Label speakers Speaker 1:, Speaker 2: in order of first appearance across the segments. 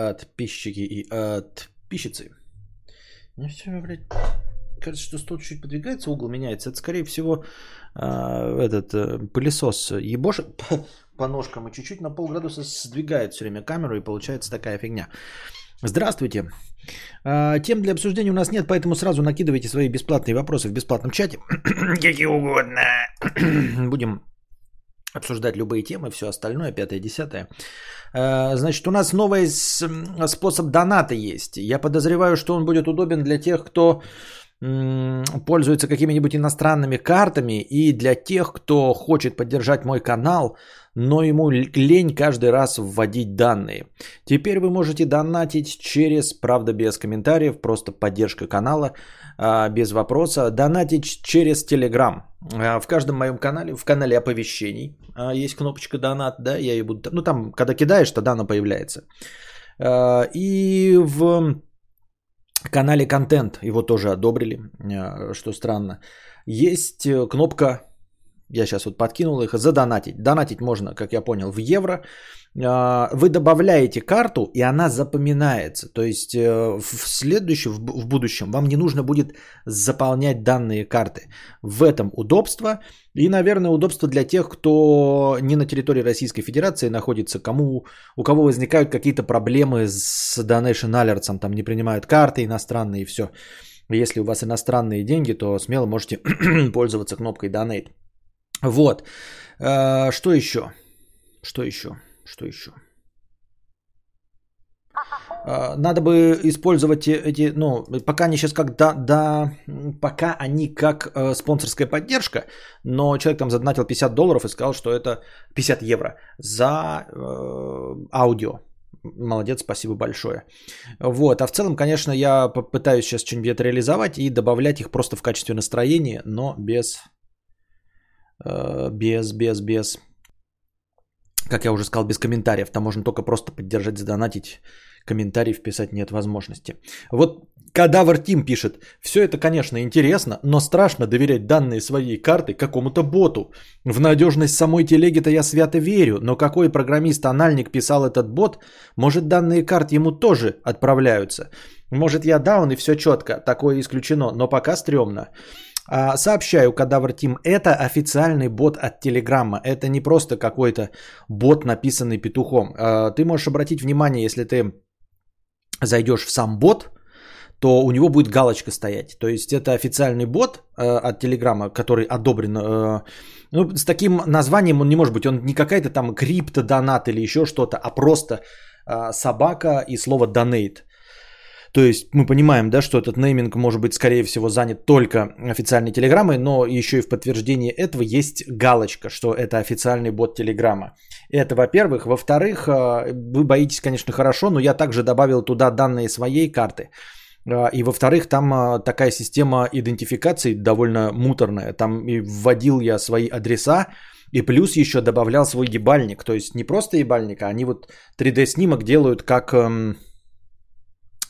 Speaker 1: подписчики и подписчицы. Мне все, блядь, кажется, что стол чуть подвигается, угол меняется. Это, скорее всего, а, этот э, пылесос ебошит по ножкам и чуть-чуть на полградуса сдвигает все время камеру, и получается такая фигня. Здравствуйте. А, тем для обсуждения у нас нет, поэтому сразу накидывайте свои бесплатные вопросы в бесплатном чате. Какие угодно. Будем обсуждать любые темы, все остальное, пятое, десятое. А, значит, у нас новый способ доната есть. Я подозреваю, что он будет удобен для тех, кто пользуется какими-нибудь иностранными картами и для тех, кто хочет поддержать мой канал, но ему лень каждый раз вводить данные. Теперь вы можете донатить через, правда без комментариев, просто поддержка канала, без вопроса, донатить через Telegram. А, в каждом моем канале, в канале оповещений а, есть кнопочка донат, да, я ее буду, ну там, когда кидаешь, тогда она появляется. И в канале контент его тоже одобрили, что странно. Есть э, кнопка я сейчас вот подкинул их, задонатить. Донатить можно, как я понял, в евро. А, вы добавляете карту, и она запоминается. То есть э, в следующем, в будущем вам не нужно будет заполнять данные карты. В этом удобство. И, наверное, удобство для тех, кто не на территории Российской Федерации находится, кому, у кого возникают какие-то проблемы с Donation Alerts, там не принимают карты иностранные и все. Если у вас иностранные деньги, то смело можете пользоваться кнопкой Donate. Вот. Э, что еще? Что еще? Что еще? Э, надо бы использовать эти, ну, пока они сейчас как да, да пока они как э, спонсорская поддержка, но человек там задонатил 50 долларов и сказал, что это 50 евро за э, аудио. Молодец, спасибо большое. Вот, а в целом, конечно, я попытаюсь сейчас что-нибудь реализовать и добавлять их просто в качестве настроения, но без без, без, без, как я уже сказал, без комментариев. Там можно только просто поддержать, задонатить. Комментарий вписать нет возможности. Вот Кадавр Тим пишет, все это, конечно, интересно, но страшно доверять данные своей карты какому-то боту. В надежность самой телеги-то я свято верю, но какой программист-анальник писал этот бот, может данные карт ему тоже отправляются. Может я даун и все четко, такое исключено, но пока стрёмно. А, сообщаю, Кадавр Тим, это официальный бот от Телеграма. Это не просто какой-то бот, написанный петухом. А, ты можешь обратить внимание, если ты зайдешь в сам бот, то у него будет галочка стоять. То есть это официальный бот э, от Телеграма, который одобрен. Ну, с таким названием он не может быть. Он не какая-то там криптодонат или еще что-то, а просто собака и слово donate. То есть мы понимаем, да, что этот нейминг может быть, скорее всего, занят только официальной телеграммой, но еще и в подтверждении этого есть галочка, что это официальный бот телеграмма. Это, во-первых. Во-вторых, э, вы боитесь, конечно, хорошо, но я также добавил туда данные своей карты. Э, и во-вторых, там э, такая система идентификации довольно муторная. Там и вводил я свои адреса, и плюс еще добавлял свой ебальник. То есть не просто ебальник, а они вот 3D-снимок делают как эм,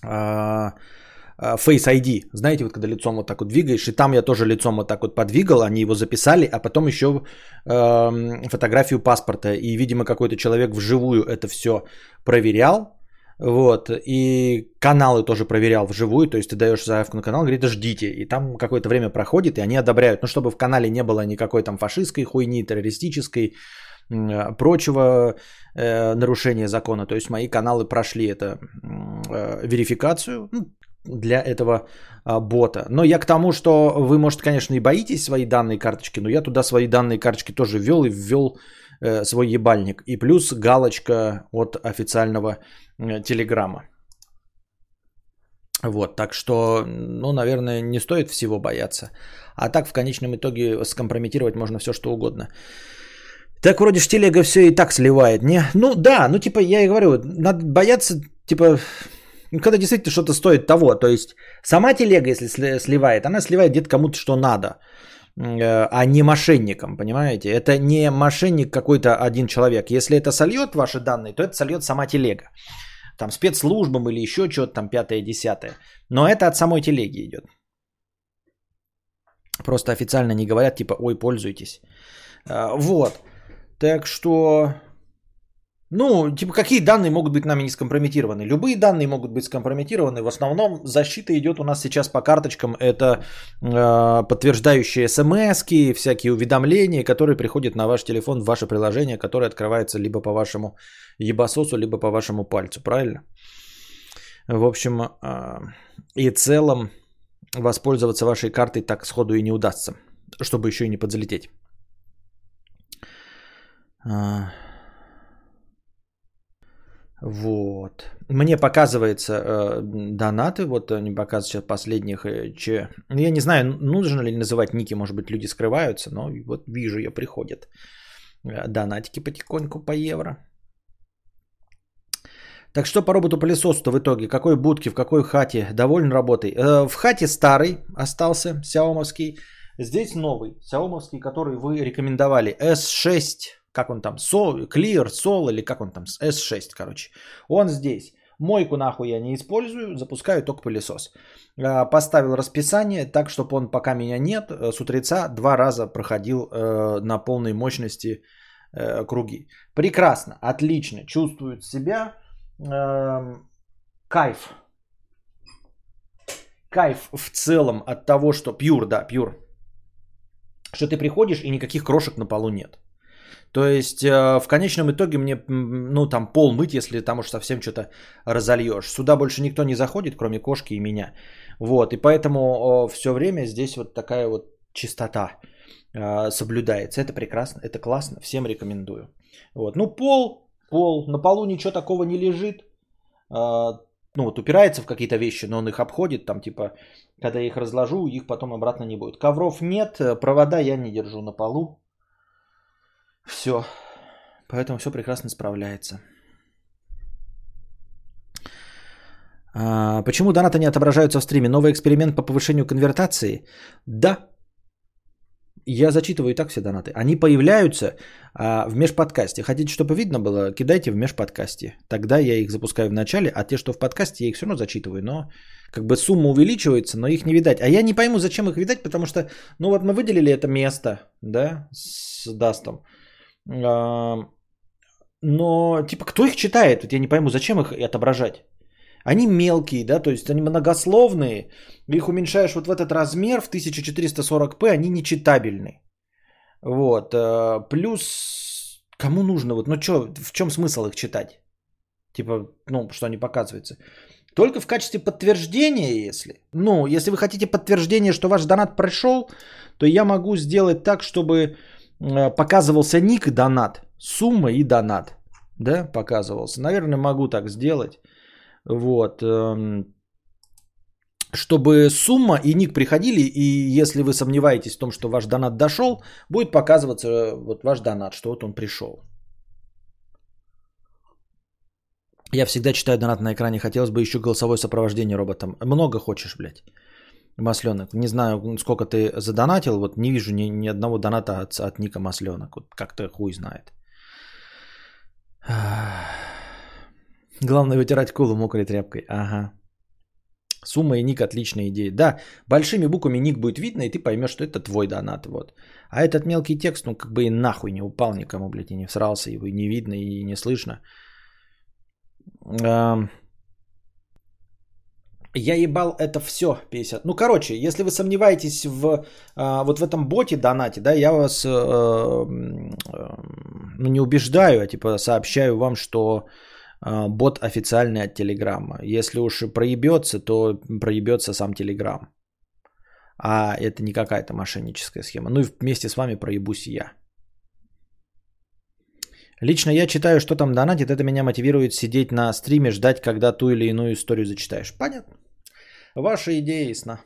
Speaker 1: Face ID. Знаете, вот когда лицом вот так вот двигаешь, и там я тоже лицом вот так вот подвигал, они его записали, а потом еще э, фотографию паспорта. И, видимо, какой-то человек вживую это все проверял. Вот, и каналы тоже проверял вживую, то есть ты даешь заявку на канал, говорит, ждите, и там какое-то время проходит, и они одобряют, ну, чтобы в канале не было никакой там фашистской хуйни, террористической, прочего э, нарушения закона. То есть мои каналы прошли это э, верификацию ну, для этого э, бота. Но я к тому, что вы, может, конечно, и боитесь свои данные карточки, но я туда свои данные карточки тоже ввел и ввел э, свой ебальник. И плюс галочка от официального э, телеграмма. Вот, так что, ну, наверное, не стоит всего бояться. А так, в конечном итоге, скомпрометировать можно все, что угодно. Так вроде ж телега все и так сливает, не? Ну да, ну типа я и говорю, надо бояться, типа, когда действительно что-то стоит того. То есть сама телега, если сливает, она сливает где-то кому-то что надо, э, а не мошенникам, понимаете? Это не мошенник какой-то один человек. Если это сольет ваши данные, то это сольет сама телега. Там спецслужбам или еще что-то там пятое, десятое. Но это от самой телеги идет. Просто официально не говорят, типа, ой, пользуйтесь. Э, вот. Так что Ну, типа, какие данные могут быть нами не скомпрометированы? Любые данные могут быть скомпрометированы. В основном защита идет у нас сейчас по карточкам. Это э, подтверждающие смс всякие уведомления, которые приходят на ваш телефон в ваше приложение, которое открывается либо по вашему ебасосу, либо по вашему пальцу. Правильно? В общем э, и целом воспользоваться вашей картой так сходу и не удастся, чтобы еще и не подзалететь. А, вот. Мне показывается э, донаты, вот они показывают сейчас последних. Э, че... Ну, я не знаю, нужно ли называть ники, может быть, люди скрываются, но вот вижу, я приходят э, донатики потихоньку по евро. Так что по роботу-пылесосу-то в итоге? Какой будки, в какой хате? Доволен работой? Э, в хате старый остался, сяомовский. Здесь новый, сяомовский, который вы рекомендовали. S6, как он там, Sol, Clear, Sol или как он там, S6, короче. Он здесь. Мойку нахуй я не использую, запускаю только пылесос. Э, поставил расписание так, чтобы он пока меня нет, э, с утреца два раза проходил э, на полной мощности э, круги. Прекрасно, отлично, чувствует себя э, кайф. Кайф в целом от того, что пьюр, да, пьюр. Что ты приходишь и никаких крошек на полу нет. То есть э, в конечном итоге мне, ну там пол мыть, если там уж совсем что-то разольешь. Сюда больше никто не заходит, кроме кошки и меня. Вот, и поэтому все время здесь вот такая вот чистота э, соблюдается. Это прекрасно, это классно, всем рекомендую. Вот, ну пол, пол, на полу ничего такого не лежит. А, ну вот упирается в какие-то вещи, но он их обходит, там типа, когда я их разложу, их потом обратно не будет. Ковров нет, э, провода я не держу на полу. Все. Поэтому все прекрасно справляется. А, почему донаты не отображаются в стриме? Новый эксперимент по повышению конвертации? Да, я зачитываю и так все донаты. Они появляются а, в межподкасте. Хотите, чтобы видно было, кидайте в межподкасте. Тогда я их запускаю в начале, а те, что в подкасте, я их все равно зачитываю. Но как бы сумма увеличивается, но их не видать. А я не пойму, зачем их видать, потому что, ну вот мы выделили это место, да, с Дастом. Но, типа, кто их читает? Вот я не пойму, зачем их отображать? Они мелкие, да, то есть они многословные. Их уменьшаешь вот в этот размер в 1440p, они нечитабельны. Вот. Э, плюс, кому нужно, вот, ну что, в чем смысл их читать? Типа, ну, что они показываются. Только в качестве подтверждения, если. Ну, если вы хотите подтверждение, что ваш донат прошел, то я могу сделать так, чтобы показывался ник и донат. Сумма и донат. Да, показывался. Наверное, могу так сделать. Вот. Эм, чтобы сумма и ник приходили, и если вы сомневаетесь в том, что ваш донат дошел, будет показываться э, вот ваш донат, что вот он пришел. Я всегда читаю донат на экране. Хотелось бы еще голосовое сопровождение роботом. Много хочешь, блядь. Масленок. Не знаю, сколько ты задонатил. Вот не вижу ни, ни одного доната от, от ника Масленок. Вот как-то хуй знает. Главное вытирать колу мокрой тряпкой. Ага. Сумма и ник отличная идея. Да, большими буквами ник будет видно, и ты поймешь, что это твой донат. Вот. А этот мелкий текст, ну как бы и нахуй не упал никому, блядь, и не всрался, его и не видно, и не слышно. Я ебал это все 50. Ну, короче, если вы сомневаетесь в а, вот в этом боте донате, да, я вас а, а, ну, не убеждаю, а типа сообщаю вам, что а, бот официальный от Телеграма. Если уж проебется, то проебется сам Телеграм. А это не какая-то мошенническая схема. Ну и вместе с вами проебусь я. Лично я читаю, что там донатит. Это меня мотивирует сидеть на стриме, ждать, когда ту или иную историю зачитаешь. Понятно. Ваша идея ясна.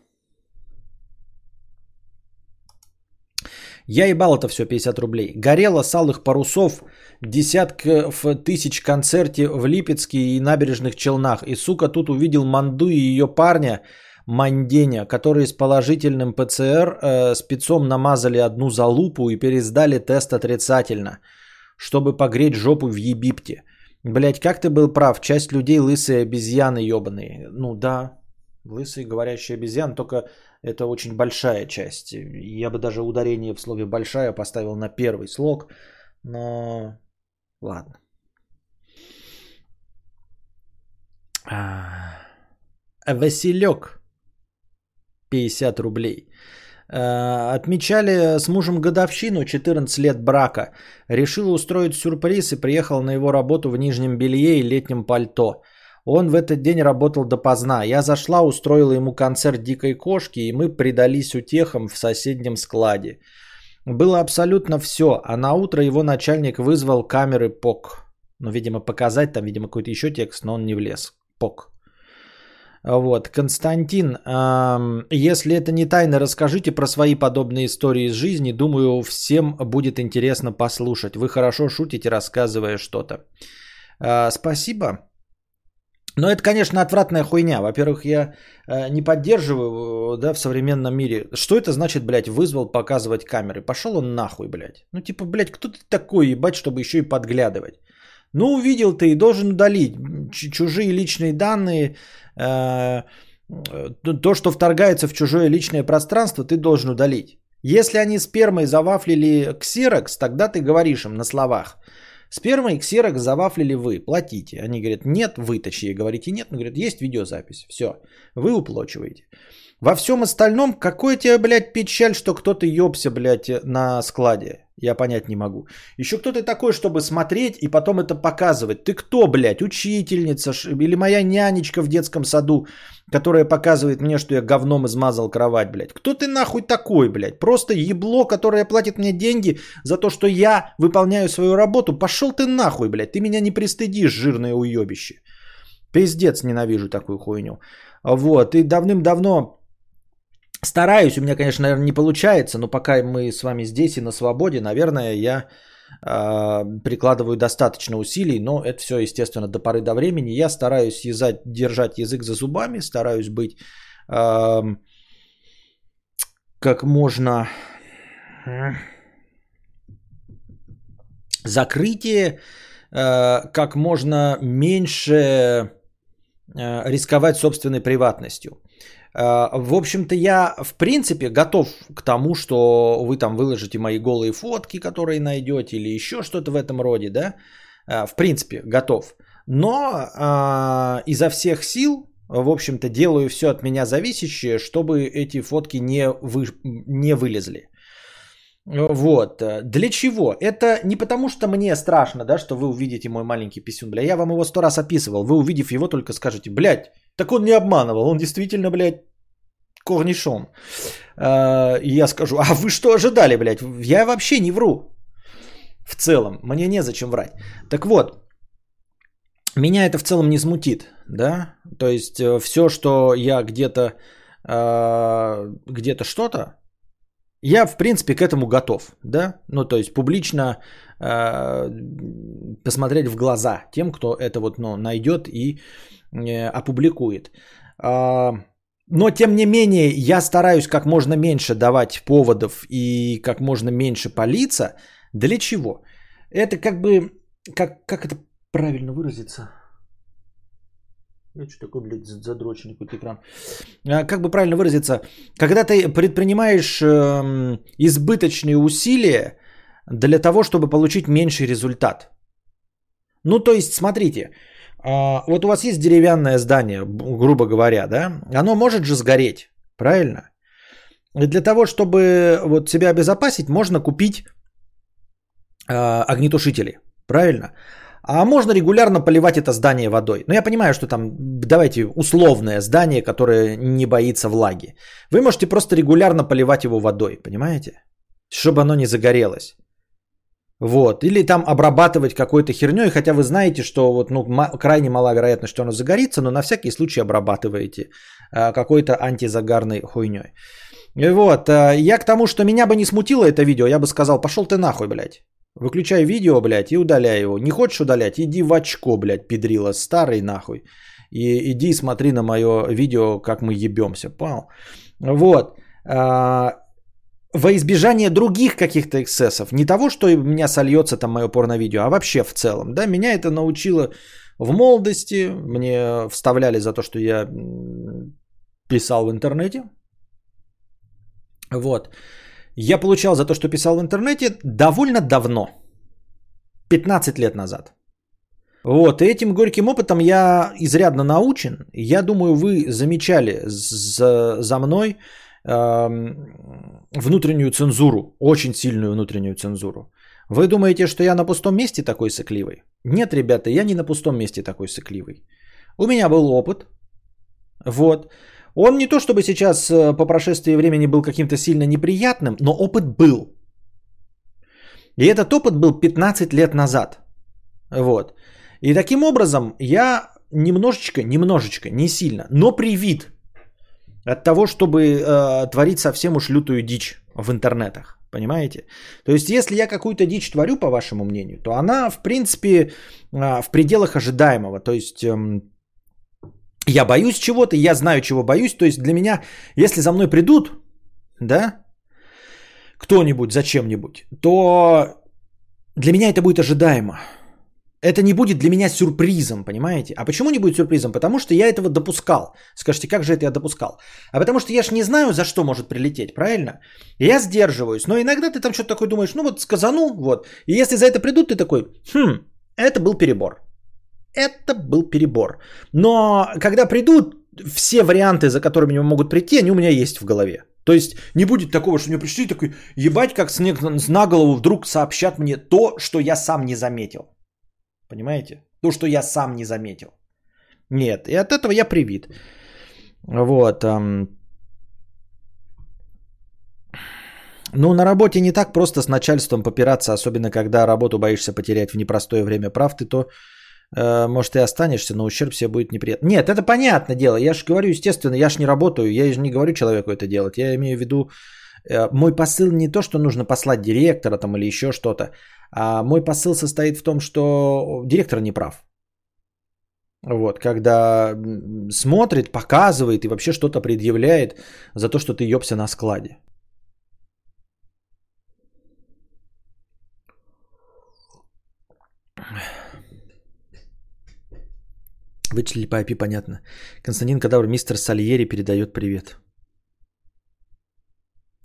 Speaker 1: Я ебал это все 50 рублей. Горело с алых парусов десятков тысяч концерте в Липецке и набережных Челнах. И, сука, тут увидел Манду и ее парня Манденя, которые с положительным ПЦР э, спецом намазали одну залупу и пересдали тест отрицательно, чтобы погреть жопу в Египте. Блять, как ты был прав, часть людей лысые обезьяны ебаные. Ну да, Лысый говорящий обезьян, только это очень большая часть. Я бы даже ударение в слове «большая» поставил на первый слог, но ладно. А, Василек, 50 рублей. А, отмечали с мужем годовщину, 14 лет брака. Решил устроить сюрприз и приехал на его работу в нижнем белье и летнем пальто – он в этот день работал допоздна. Я зашла, устроила ему концерт дикой кошки, и мы предались утехам в соседнем складе. Было абсолютно все, а на утро его начальник вызвал камеры ПОК. Ну, видимо, показать там, видимо, какой-то еще текст, но он не влез. ПОК. Вот, Константин, эм, если это не тайна, расскажите про свои подобные истории из жизни. Думаю, всем будет интересно послушать. Вы хорошо шутите, рассказывая что-то. Э, спасибо. Но это, конечно, отвратная хуйня. Во-первых, я э, не поддерживаю да, в современном мире. Что это значит, блядь, вызвал показывать камеры? Пошел он нахуй, блядь. Ну, типа, блядь, кто ты такой, ебать, чтобы еще и подглядывать? Ну, увидел ты и должен удалить чужие личные данные, э, то, что вторгается в чужое личное пространство, ты должен удалить. Если они спермой завафлили ксерокс, тогда ты говоришь им на словах. Спермой ксерокс завафлили вы, платите. Они говорят, нет, вы точнее говорите нет. Он говорит, есть видеозапись, все, вы уплачиваете. Во всем остальном, какой тебе, блядь, печаль, что кто-то ёбся, блядь, на складе. Я понять не могу. Еще кто ты такой, чтобы смотреть и потом это показывать? Ты кто, блядь, учительница или моя нянечка в детском саду, которая показывает мне, что я говном измазал кровать, блядь? Кто ты нахуй такой, блядь? Просто ебло, которое платит мне деньги за то, что я выполняю свою работу. Пошел ты нахуй, блядь. Ты меня не пристыдишь, жирное уебище. Пиздец, ненавижу такую хуйню. Вот, и давным-давно Стараюсь, у меня, конечно, наверное, не получается, но пока мы с вами здесь и на свободе, наверное, я э, прикладываю достаточно усилий, но это все, естественно, до поры до времени. Я стараюсь язать, держать язык за зубами, стараюсь быть э, как можно закрытие, э, как можно меньше э, рисковать собственной приватностью. Э, в общем-то, я в принципе готов к тому, что вы там выложите мои голые фотки, которые найдете, или еще что-то в этом роде, да. Э, в принципе, готов. Но а, изо всех сил, в общем-то, делаю все от меня зависящее, чтобы эти фотки не, вы, не вылезли. Вот. Для чего? Это не потому, что мне страшно, да, что вы увидите мой маленький писюн, бля. Я вам его сто раз описывал. Вы увидев его, только скажете, блядь, так он не обманывал. Он действительно, блядь, корнишон. А, и я скажу, а вы что ожидали, блядь? Я вообще не вру. В целом, мне незачем врать. Так вот, меня это в целом не смутит, да? То есть э, все, что я где-то где-то что-то, я, в принципе, к этому готов, да? Ну, то есть публично э, посмотреть в глаза тем, кто это вот, ну, найдет и э, опубликует. Э, но, тем не менее, я стараюсь как можно меньше давать поводов и как можно меньше палиться. Для чего? Это как бы, как, как это правильно выразиться? Я что такое, блядь, задроченный какой-то экран. А, как бы правильно выразиться? Когда ты предпринимаешь э, избыточные усилия для того, чтобы получить меньший результат. Ну, то есть, смотрите, а, вот у вас есть деревянное здание, грубо говоря, да? Оно может же сгореть, правильно? И для того, чтобы вот себя обезопасить, можно купить э, огнетушители, правильно? А можно регулярно поливать это здание водой. Но я понимаю, что там, давайте, условное здание, которое не боится влаги. Вы можете просто регулярно поливать его водой, понимаете? Чтобы оно не загорелось. Вот. Или там обрабатывать какой-то херней, хотя вы знаете, что вот, ну, крайне мала вероятность, что оно загорится, но на всякий случай обрабатываете э, какой-то антизагарной хуйней. Вот, э, я к тому, что меня бы не смутило это видео, я бы сказал, пошел ты нахуй, блядь. Выключай видео, блядь, и удаляй его. Не хочешь удалять, иди в очко, блядь, педрила, старый нахуй. И иди смотри на мое видео, как мы ебемся, понял? Вот. А, во избежание других каких-то эксцессов. Не того, что у меня сольется там мое порно-видео, а вообще в целом. Да, меня это научило в молодости. Мне вставляли за то, что я писал в интернете. Вот. Я получал за то, что писал в интернете довольно давно. 15 лет назад. Вот, и этим горьким опытом я изрядно научен. Я думаю, вы замечали за, за мной э, внутреннюю цензуру, очень сильную внутреннюю цензуру. Вы думаете, что я на пустом месте такой сыкливый? Нет, ребята, я не на пустом месте такой сыкливый. У меня был опыт. Вот. Он не то чтобы сейчас э, по прошествии времени был каким-то сильно неприятным, но опыт был. И этот опыт был 15 лет назад. Вот. И таким образом я немножечко, немножечко, не сильно, но привит от того, чтобы э, творить совсем уж лютую дичь в интернетах. Понимаете? То есть, если я какую-то дичь творю, по вашему мнению, то она, в принципе, э, в пределах ожидаемого. То есть, э, я боюсь чего-то, я знаю, чего боюсь. То есть, для меня, если за мной придут, да, кто-нибудь зачем-нибудь, то для меня это будет ожидаемо. Это не будет для меня сюрпризом, понимаете? А почему не будет сюрпризом? Потому что я этого допускал. Скажите, как же это я допускал? А потому что я ж не знаю, за что может прилететь, правильно? Я сдерживаюсь. Но иногда ты там что-то такое думаешь, ну вот сказану, вот. И если за это придут, ты такой, хм, это был перебор. Это был перебор. Но когда придут, все варианты, за которыми они могут прийти, они у меня есть в голове. То есть не будет такого, что мне пришли такой, ебать, как снег на голову вдруг сообщат мне то, что я сам не заметил. Понимаете? То, что я сам не заметил. Нет, и от этого я привит. Вот. Ну, на работе не так просто с начальством попираться, особенно когда работу боишься потерять в непростое время. Прав ты, то может, и останешься, но ущерб себе будет неприятно. Нет, это понятное дело. Я же говорю, естественно, я же не работаю, я же не говорю человеку это делать. Я имею в виду, э, мой посыл не то, что нужно послать директора там или еще что-то, а мой посыл состоит в том, что директор не прав. Вот, когда смотрит, показывает и вообще что-то предъявляет за то, что ты ёбся на складе. Вычислили по IP, понятно. Константин Кадавр, мистер Сальери передает привет.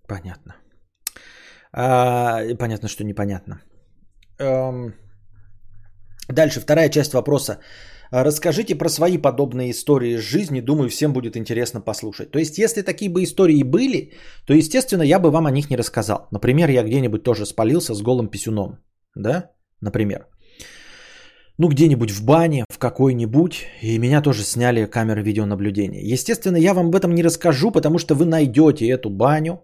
Speaker 1: Понятно. А, понятно, что непонятно. Эм... Дальше, вторая часть вопроса. Расскажите про свои подобные истории из жизни. Думаю, всем будет интересно послушать. То есть, если такие бы истории были, то, естественно, я бы вам о них не рассказал. Например, я где-нибудь тоже спалился с голым писюном. Да? Например ну, где-нибудь в бане, в какой-нибудь, и меня тоже сняли камеры видеонаблюдения. Естественно, я вам об этом не расскажу, потому что вы найдете эту баню,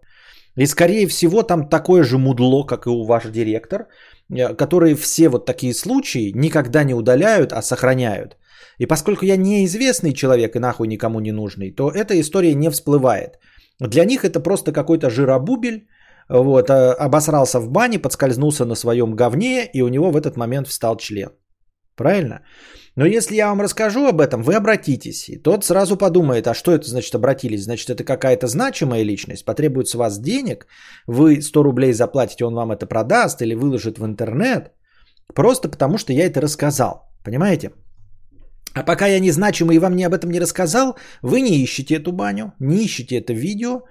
Speaker 1: и, скорее всего, там такое же мудло, как и у ваш директор, э, которые все вот такие случаи никогда не удаляют, а сохраняют. И поскольку я неизвестный человек и нахуй никому не нужный, то эта история не всплывает. Для них это просто какой-то жиробубель, вот, э, обосрался в бане, подскользнулся на своем говне, и у него в этот момент встал член. Правильно? Но если я вам расскажу об этом, вы обратитесь. И тот сразу подумает, а что это значит обратились? Значит, это какая-то значимая личность, потребует с вас денег, вы 100 рублей заплатите, он вам это продаст или выложит в интернет. Просто потому, что я это рассказал. Понимаете? А пока я незначимый и вам не об этом не рассказал, вы не ищете эту баню, не ищете это видео,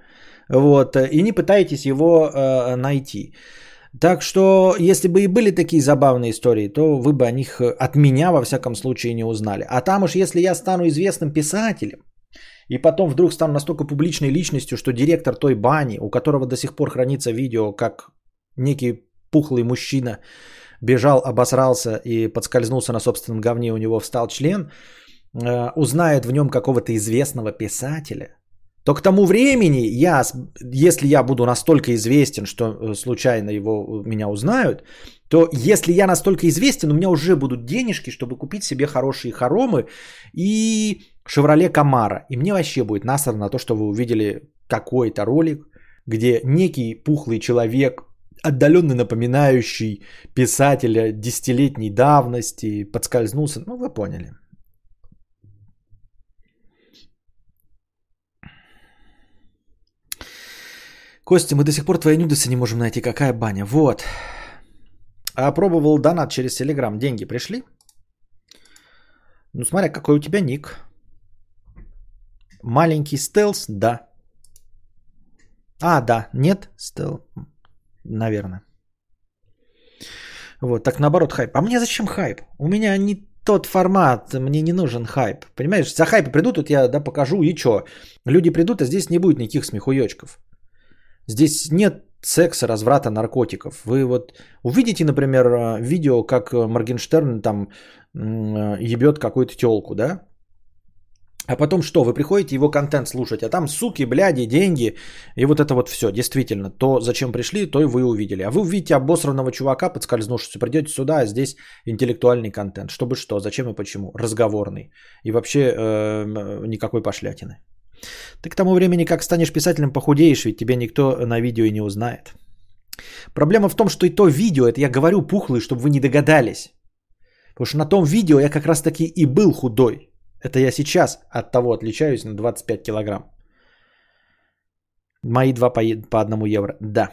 Speaker 1: вот, и не пытаетесь его э, найти. Так что, если бы и были такие забавные истории, то вы бы о них э, от меня, во всяком случае, не узнали. А там уж, если я стану известным писателем, и потом вдруг стану настолько публичной личностью, что директор той бани, у которого до сих пор хранится видео, как некий пухлый мужчина бежал, обосрался и подскользнулся на собственном говне, у него встал член, э, узнает в нем какого-то известного писателя – то к тому времени я, если я буду настолько известен, что э, случайно его меня узнают, то если я настолько известен, у меня уже будут денежки, чтобы купить себе хорошие хоромы и Шевроле Камара. И мне вообще будет насрано на то, что вы увидели какой-то ролик, где некий пухлый человек, отдаленно напоминающий писателя десятилетней давности, подскользнулся. Ну, вы поняли. Костя, мы до сих пор твои нюдесы не можем найти. Какая баня? Вот. А пробовал донат через Телеграм. Деньги пришли? Ну, смотря, какой у тебя ник. Маленький стелс? Да. А, да. Нет? Стел. Наверное. Вот, так наоборот хайп. А мне зачем хайп? У меня не тот формат, мне не нужен хайп. Понимаешь, за хайпы придут, вот я да, покажу, и что? Люди придут, а здесь не будет никаких смехуёчков. Здесь нет секса, разврата, наркотиков. Вы вот увидите, например, э, видео, как Моргенштерн там ебет какую-то телку, да? А потом что? Вы приходите его контент слушать, а там суки, бляди, деньги и вот это вот все. Действительно, то, зачем пришли, то и вы увидели. А вы увидите обосранного чувака, подскользнувшегося, придете сюда, а здесь интеллектуальный контент. Чтобы что, зачем и почему? Разговорный. И вообще э, никакой пошлятины. Ты к тому времени, как станешь писателем, похудеешь, ведь тебя никто на видео и не узнает. Проблема в том, что и то видео, это я говорю пухлый, чтобы вы не догадались. Потому что на том видео я как раз таки и был худой. Это я сейчас от того отличаюсь на 25 килограмм. Мои два по, по одному евро. Да.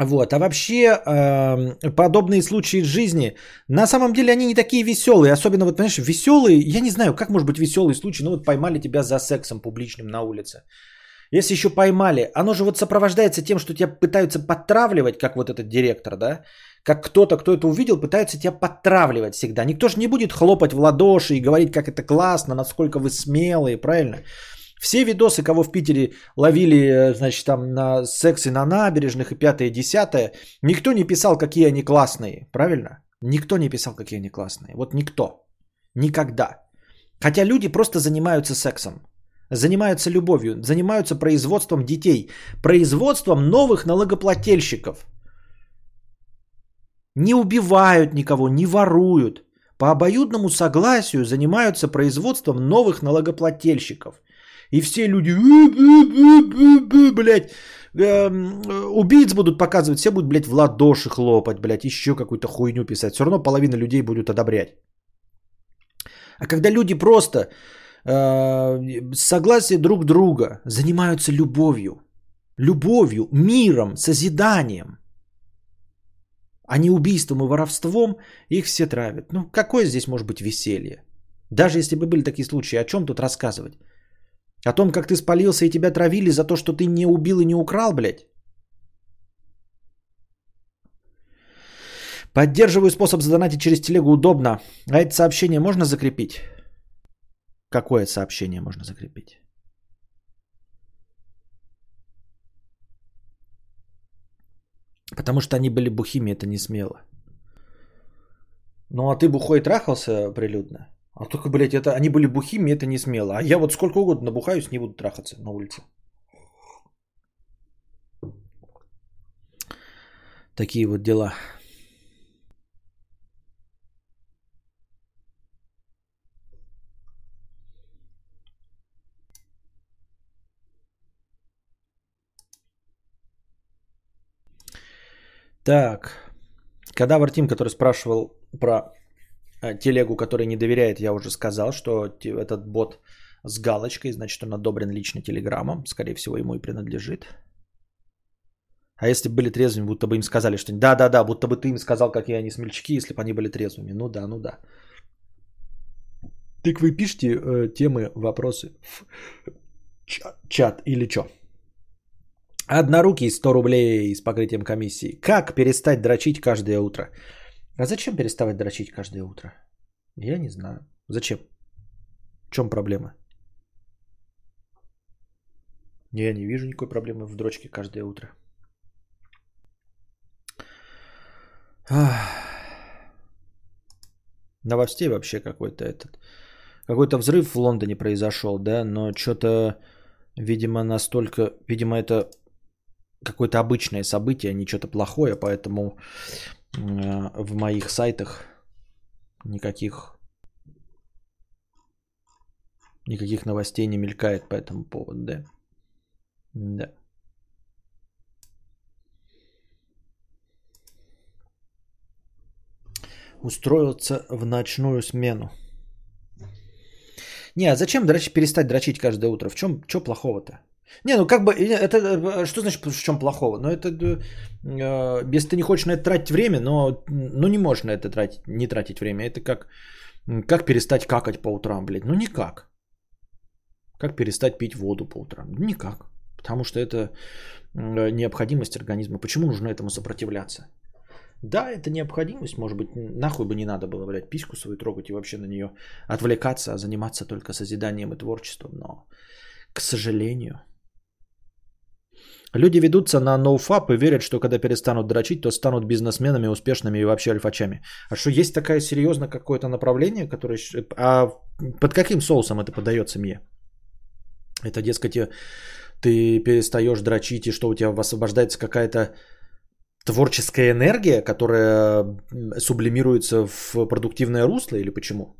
Speaker 1: Вот, а вообще э, подобные случаи из жизни, на самом деле они не такие веселые, особенно вот, понимаешь, веселые, я не знаю, как может быть веселый случай, ну вот поймали тебя за сексом публичным на улице. Если еще поймали, оно же вот сопровождается тем, что тебя пытаются подтравливать, как вот этот директор, да, как кто-то, кто это увидел, пытается тебя подтравливать всегда. Никто же не будет хлопать в ладоши и говорить, как это классно, насколько вы смелые, правильно? Все видосы, кого в Питере ловили, э, значит, там на сексе на набережных и пятое, и десятое, никто не писал, какие они классные, правильно? Никто не писал, какие они классные. Вот никто. Никогда. Хотя люди просто занимаются сексом. Занимаются любовью, занимаются производством детей, производством новых налогоплательщиков – не убивают никого, не воруют. По обоюдному согласию занимаются производством новых налогоплательщиков. И все люди, блядь, эм, убийц будут показывать, все будут, блядь, в ладоши хлопать, блядь, еще какую-то хуйню писать. Все равно половина людей будут одобрять. А когда люди просто э, согласие друг друга занимаются любовью, любовью, миром, созиданием – а не убийством и воровством, их все травят. Ну, какое здесь может быть веселье? Даже если бы были такие случаи, о чем тут рассказывать? О том, как ты спалился и тебя травили за то, что ты не убил и не украл, блядь? Поддерживаю способ задонатить через телегу удобно. А это сообщение можно закрепить? Какое сообщение можно закрепить? Потому что они были бухими, это не смело. Ну а ты бухой трахался прилюдно? А только, блядь, это они были бухими, это не смело. А я вот сколько угодно набухаюсь, не буду трахаться на улице. Такие вот дела. Так. Кадавр Тим, который спрашивал про э, телегу, который не доверяет, я уже сказал, что этот бот с галочкой, значит, он одобрен лично телеграммом. Скорее всего, ему и принадлежит. А если бы были трезвыми, будто бы им сказали что Да-да-да, будто бы ты им сказал, какие они смельчаки, если бы они были трезвыми. Ну да, ну да. Так вы пишите э, темы, вопросы в чат или что? Однорукий 100 рублей с покрытием комиссии. Как перестать дрочить каждое утро? А зачем переставать дрочить каждое утро? Я не знаю. Зачем? В чем проблема? Я не вижу никакой проблемы в дрочке каждое утро. Новостей вообще какой-то этот. Какой-то взрыв в Лондоне произошел, да, но что-то, видимо, настолько, видимо, это какое-то обычное событие, а не что-то плохое, поэтому э, в моих сайтах никаких никаких новостей не мелькает по этому поводу, да. Да. Устроился в ночную смену. Не, а зачем драч, перестать дрочить каждое утро? В чем, что плохого-то? Не, ну как бы, это, э, что значит в чем плохого? Ну это, э, если ты не хочешь на это тратить время, но, ну не можешь на это тратить, не тратить время. Это как, как перестать какать по утрам, блядь? Ну никак. Как перестать пить воду по утрам? Никак. Потому что это э, необходимость организма. Почему нужно этому сопротивляться? Да, это необходимость, может быть, нахуй бы не надо было, блядь, письку свою трогать и вообще на нее отвлекаться, а заниматься только созиданием и творчеством, но, к сожалению, Люди ведутся на ноуфап и верят, что когда перестанут дрочить, то станут бизнесменами, успешными и вообще альфачами. А что, есть такое серьезно какое-то направление, которое... А под каким соусом это подается мне? Это, дескать, ты перестаешь дрочить, и что у тебя освобождается какая-то творческая энергия, которая сублимируется в продуктивное русло или почему?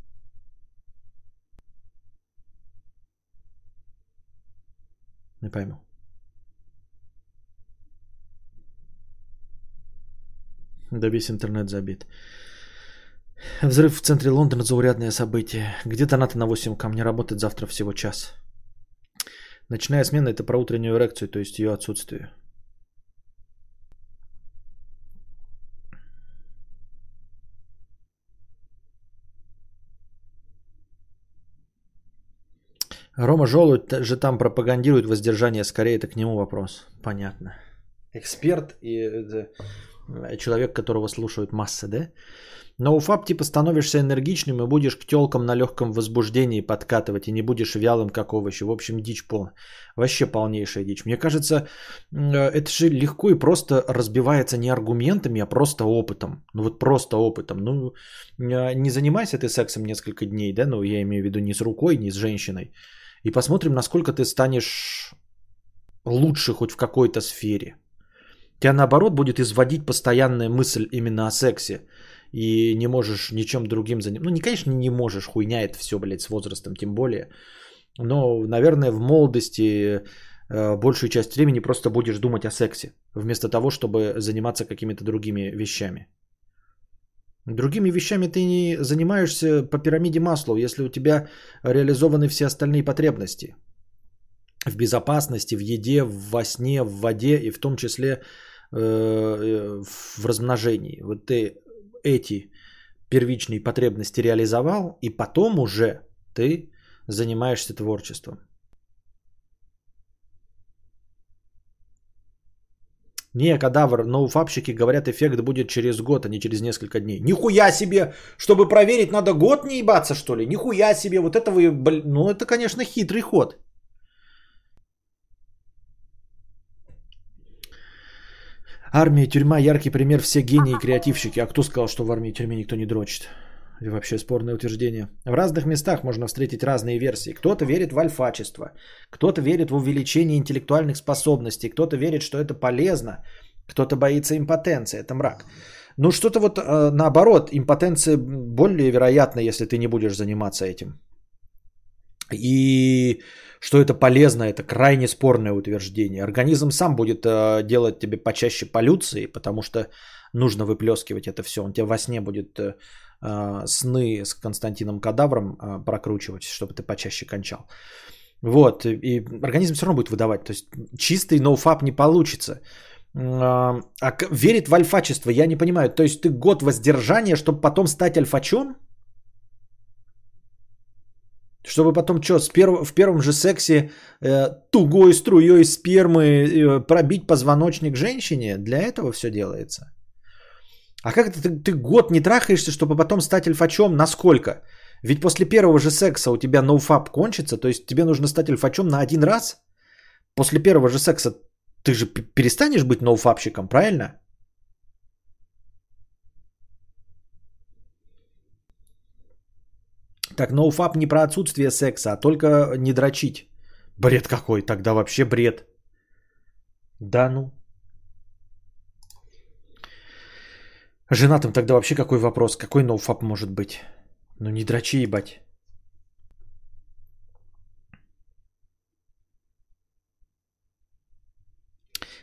Speaker 1: Не пойму. Да весь интернет забит. Взрыв в центре Лондона – заурядное событие. Где донаты на 8 к не работает завтра всего час. Ночная смена – это про утреннюю эрекцию, то есть ее отсутствие. Рома Жолудь же там пропагандирует воздержание, скорее это к нему вопрос. Понятно. Эксперт и Э, человек, которого слушают массы, да? Но у ФАП типа становишься энергичным и будешь к телкам на легком возбуждении подкатывать и не будешь вялым, как овощи. В общем, дичь полная. Вообще полнейшая дичь. Мне кажется, э, это же легко и просто разбивается не аргументами, а просто опытом. Ну вот просто опытом. Ну, э, не занимайся ты сексом несколько дней, да? Ну, я имею в виду не с рукой, не с женщиной. И посмотрим, насколько ты станешь лучше хоть в какой-то сфере. Тебя наоборот будет изводить постоянная мысль именно о сексе. И не можешь ничем другим заниматься. Ну, не, конечно, не можешь, хуйня это все, блядь, с возрастом тем более. Но, наверное, в молодости э, большую часть времени просто будешь думать о сексе. Вместо того, чтобы заниматься какими-то другими вещами. Другими вещами ты не занимаешься по пирамиде Маслоу, если у тебя реализованы все остальные потребности. В безопасности, в еде, во сне, в воде и в том числе в размножении. Вот ты эти первичные потребности реализовал, и потом уже ты занимаешься творчеством. Не, кадавр, ноуфапщики говорят, эффект будет через год, а не через несколько дней. Нихуя себе! Чтобы проверить, надо год не ебаться, что ли? Нихуя себе! Вот это вы, ну это, конечно, хитрый ход. Армия, тюрьма, яркий пример, все гении и креативщики. А кто сказал, что в армии и тюрьме никто не дрочит? И вообще спорное утверждение. В разных местах можно встретить разные версии. Кто-то верит в альфачество, кто-то верит в увеличение интеллектуальных способностей, кто-то верит, что это полезно, кто-то боится импотенции, это мрак. Ну что-то вот э, наоборот, импотенция более вероятна, если ты не будешь заниматься этим. И что это полезно, это крайне спорное утверждение. Организм сам будет э, делать тебе почаще полюции, потому что нужно выплескивать это все. Он тебе во сне будет э, э, сны с Константином Кадавром э, прокручивать, чтобы ты почаще кончал. Вот, и организм все равно будет выдавать. То есть чистый ноуфап не получится. А, а верит в альфачество, я не понимаю. То есть ты год воздержания, чтобы потом стать альфачом? Чтобы потом что, перв... в первом же сексе э, тугой струей спермы э, пробить позвоночник женщине? Для этого все делается. А как это ты, ты год не трахаешься, чтобы потом стать альфачом? Насколько? Ведь после первого же секса у тебя ноуфап кончится, то есть тебе нужно стать альфачом на один раз? После первого же секса ты же перестанешь быть ноуфапщиком, правильно? Так, ноуфап не про отсутствие секса, а только не дрочить. Бред какой, тогда вообще бред. Да ну. Женатым тогда вообще какой вопрос? Какой ноуфап может быть? Ну не дрочи, ебать.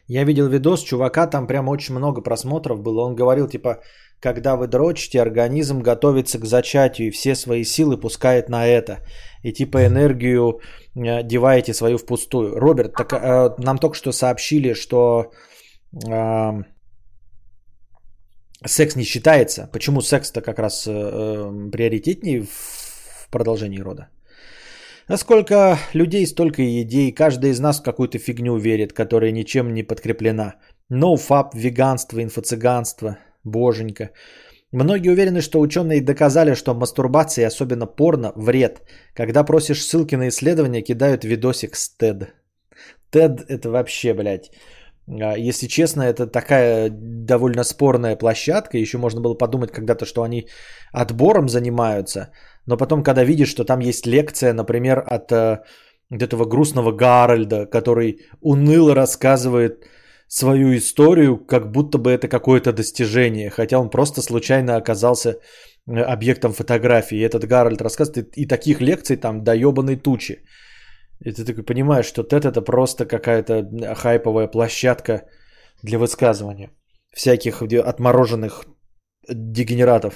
Speaker 1: Я видел видос чувака, там прям очень много просмотров было. Он говорил, типа, когда вы дрочите, организм готовится к зачатию и все свои силы пускает на это. И типа энергию э, деваете свою впустую. Роберт, так, э, нам только что сообщили, что э, секс не считается. Почему секс-то как раз э, э приоритетнее в продолжении рода? Насколько людей, столько и идей. Каждый из нас в какую-то фигню верит, которая ничем не подкреплена. Ноуфап, no веганство, инфо-цыганство. Боженька. Многие уверены, что ученые доказали, что мастурбация, особенно порно, вред. Когда просишь ссылки на исследования, кидают видосик с TED. TED это вообще, блядь, а, если честно, это такая довольно спорная площадка. Еще можно было подумать когда-то, что они отбором занимаются. Но потом, когда видишь, что там есть лекция, например, от, э, от этого грустного Гарольда, который уныло рассказывает свою историю, как будто бы это какое-то достижение, хотя он просто случайно оказался э, объектом фотографии. Этот Гарольд рассказывает, и таких лекций там до ебаной тучи. И ты такой понимаешь, что TED это просто какая-то хайповая площадка для высказывания всяких отмороженных дегенератов.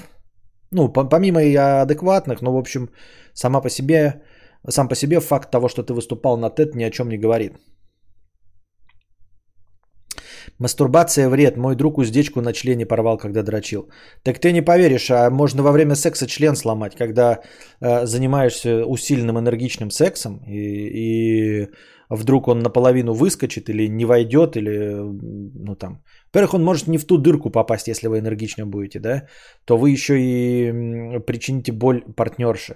Speaker 1: Ну, помимо и адекватных, но, в общем, сама по себе, сам по себе факт того, что ты выступал на TED, ни о чем не говорит. Мастурбация вред. Мой друг уздечку на члене порвал, когда дрочил. Так ты не поверишь, а можно во время секса член сломать, когда э, занимаешься усиленным энергичным сексом и, и вдруг он наполовину выскочит или не войдет, или ну там. Во-первых, он может не в ту дырку попасть, если вы энергично будете, да, то вы еще и причините боль партнерше.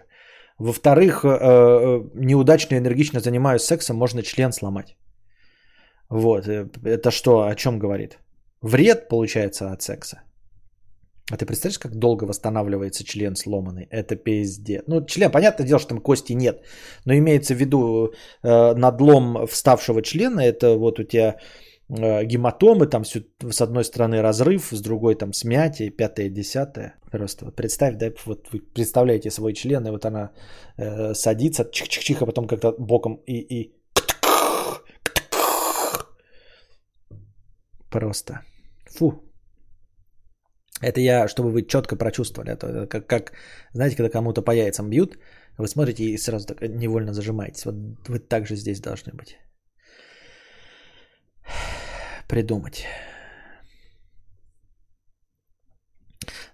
Speaker 1: Во-вторых, э, э, неудачно энергично занимаясь сексом, можно член сломать. Вот, э, это что, о чем говорит? Вред получается от секса. А ты представляешь, как долго восстанавливается член сломанный? Это пиздец. Ну, член, понятное дело, что там кости нет. Но имеется в виду э, надлом вставшего члена. Это вот у тебя э, гематомы, там все, с одной стороны разрыв, с другой там смятие, пятое, десятое. Просто вот представь, да, вот вы представляете свой член, и вот она э, садится, чих-чих-чих, а потом как-то боком и, и Просто. Фу. Это я, чтобы вы четко прочувствовали. Это, как, как, знаете, когда кому-то по яйцам бьют, вы смотрите и сразу так невольно зажимаетесь. Вот вы также здесь должны быть. Придумать.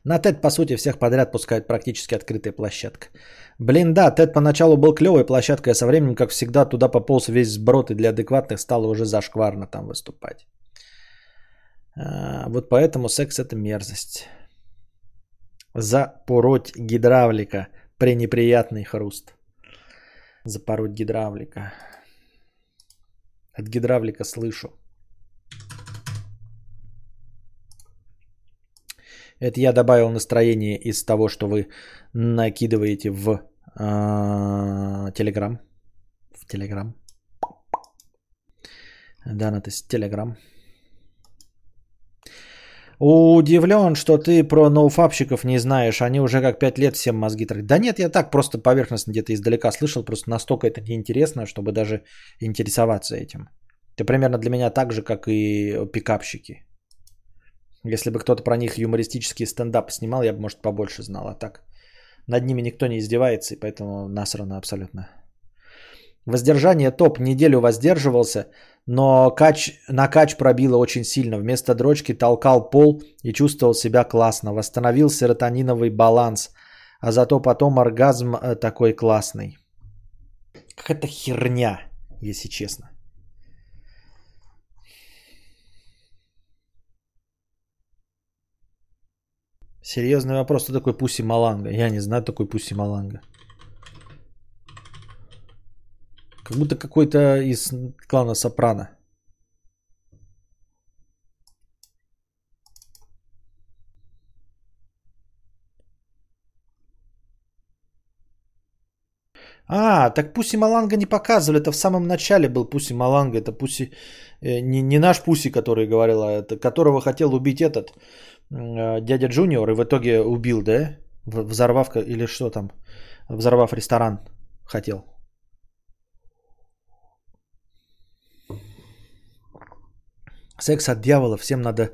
Speaker 1: На TED, по сути, всех подряд пускают практически открытая площадка. Блин, да, TED поначалу был клевой площадкой, а со временем, как всегда, туда пополз весь сброд, и для адекватных стало уже зашкварно там выступать. А, вот поэтому секс это мерзость. Запороть гидравлика. Пренеприятный хруст. Запороть гидравлика. От гидравлика слышу. Это я добавил настроение из того, что вы накидываете в Телеграм. В Телеграм. Да, это Телеграм. Удивлен, что ты про ноуфапщиков не знаешь. Они уже как пять лет всем мозги тратят. Да нет, я так просто поверхностно где-то издалека слышал. Просто настолько это неинтересно, чтобы даже интересоваться этим. Это примерно для меня так же, как и пикапщики. Если бы кто-то про них юмористический стендап снимал, я бы, может, побольше знал. А так над ними никто не издевается, и поэтому насрано абсолютно. Воздержание топ. Неделю воздерживался, но кач, на кач пробило очень сильно. Вместо дрочки толкал пол и чувствовал себя классно. Восстановил серотониновый баланс. А зато потом оргазм э, такой классный. Какая-то херня, если честно. Серьезный вопрос, что такое Пусси Маланга? Я не знаю такой Пусси Маланга. Как будто какой-то из клана Сопрано. А, так Пуси Маланга не показывали, это в самом начале был Пуси Маланга, это Пуси, э, не, не наш Пуси, который говорил, а это которого хотел убить этот э, дядя Джуниор и в итоге убил, да? Взорвав или что там, взорвав ресторан хотел. Секс от дьявола, всем надо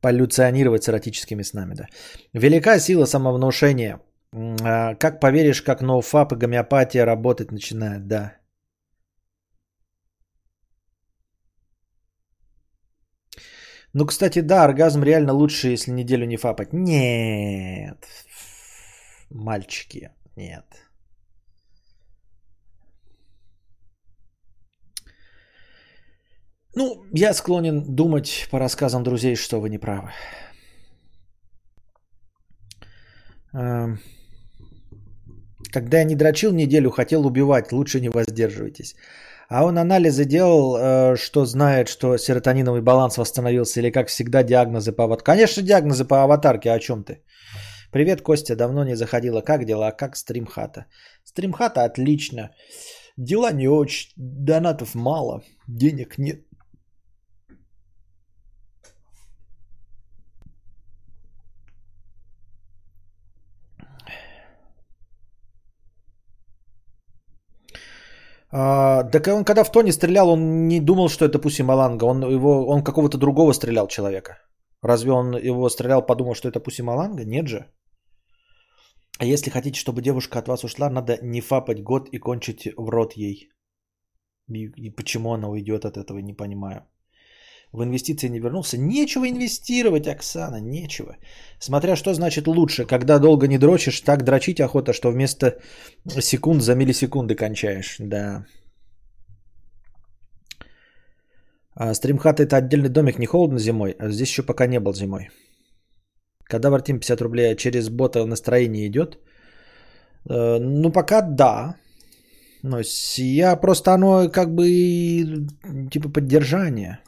Speaker 1: полюционировать с эротическими снами, да. Велика сила самовнушения. А, как поверишь, как ноуфап и гомеопатия работать начинает, да. Ну, кстати, да, оргазм реально лучше, если неделю не фапать. Нет. Мальчики, нет. Ну, я склонен думать по рассказам друзей, что вы не правы. Эм, когда я не дрочил неделю, хотел убивать, лучше не воздерживайтесь. А он анализы делал, э, что знает, что серотониновый баланс восстановился, или как всегда диагнозы по аватарке. Конечно, диагнозы по аватарке, о чем ты? Привет, Костя, давно не заходила. Как дела? Как стримхата? Стримхата отлично. Дела не очень, донатов мало, денег нет. А, так он когда в Тони стрелял, он не думал, что это Пуси Маланга. Он, его, он какого-то другого стрелял человека. Разве он его стрелял, подумал, что это Пуси Маланга? Нет же. А если хотите, чтобы девушка от вас ушла, надо не фапать год и кончить в рот ей. И, и почему она уйдет от этого, не понимаю. В инвестиции не вернулся. Нечего инвестировать, Оксана, нечего. Смотря что значит лучше. Когда долго не дрочишь, так дрочить охота, что вместо секунд за миллисекунды кончаешь. Да. А стримхат это отдельный домик, не холодно зимой? А здесь еще пока не был зимой. Когда вартим 50 рублей, а через бота настроение идет? Э, ну, пока да. Но я просто оно как бы типа поддержание.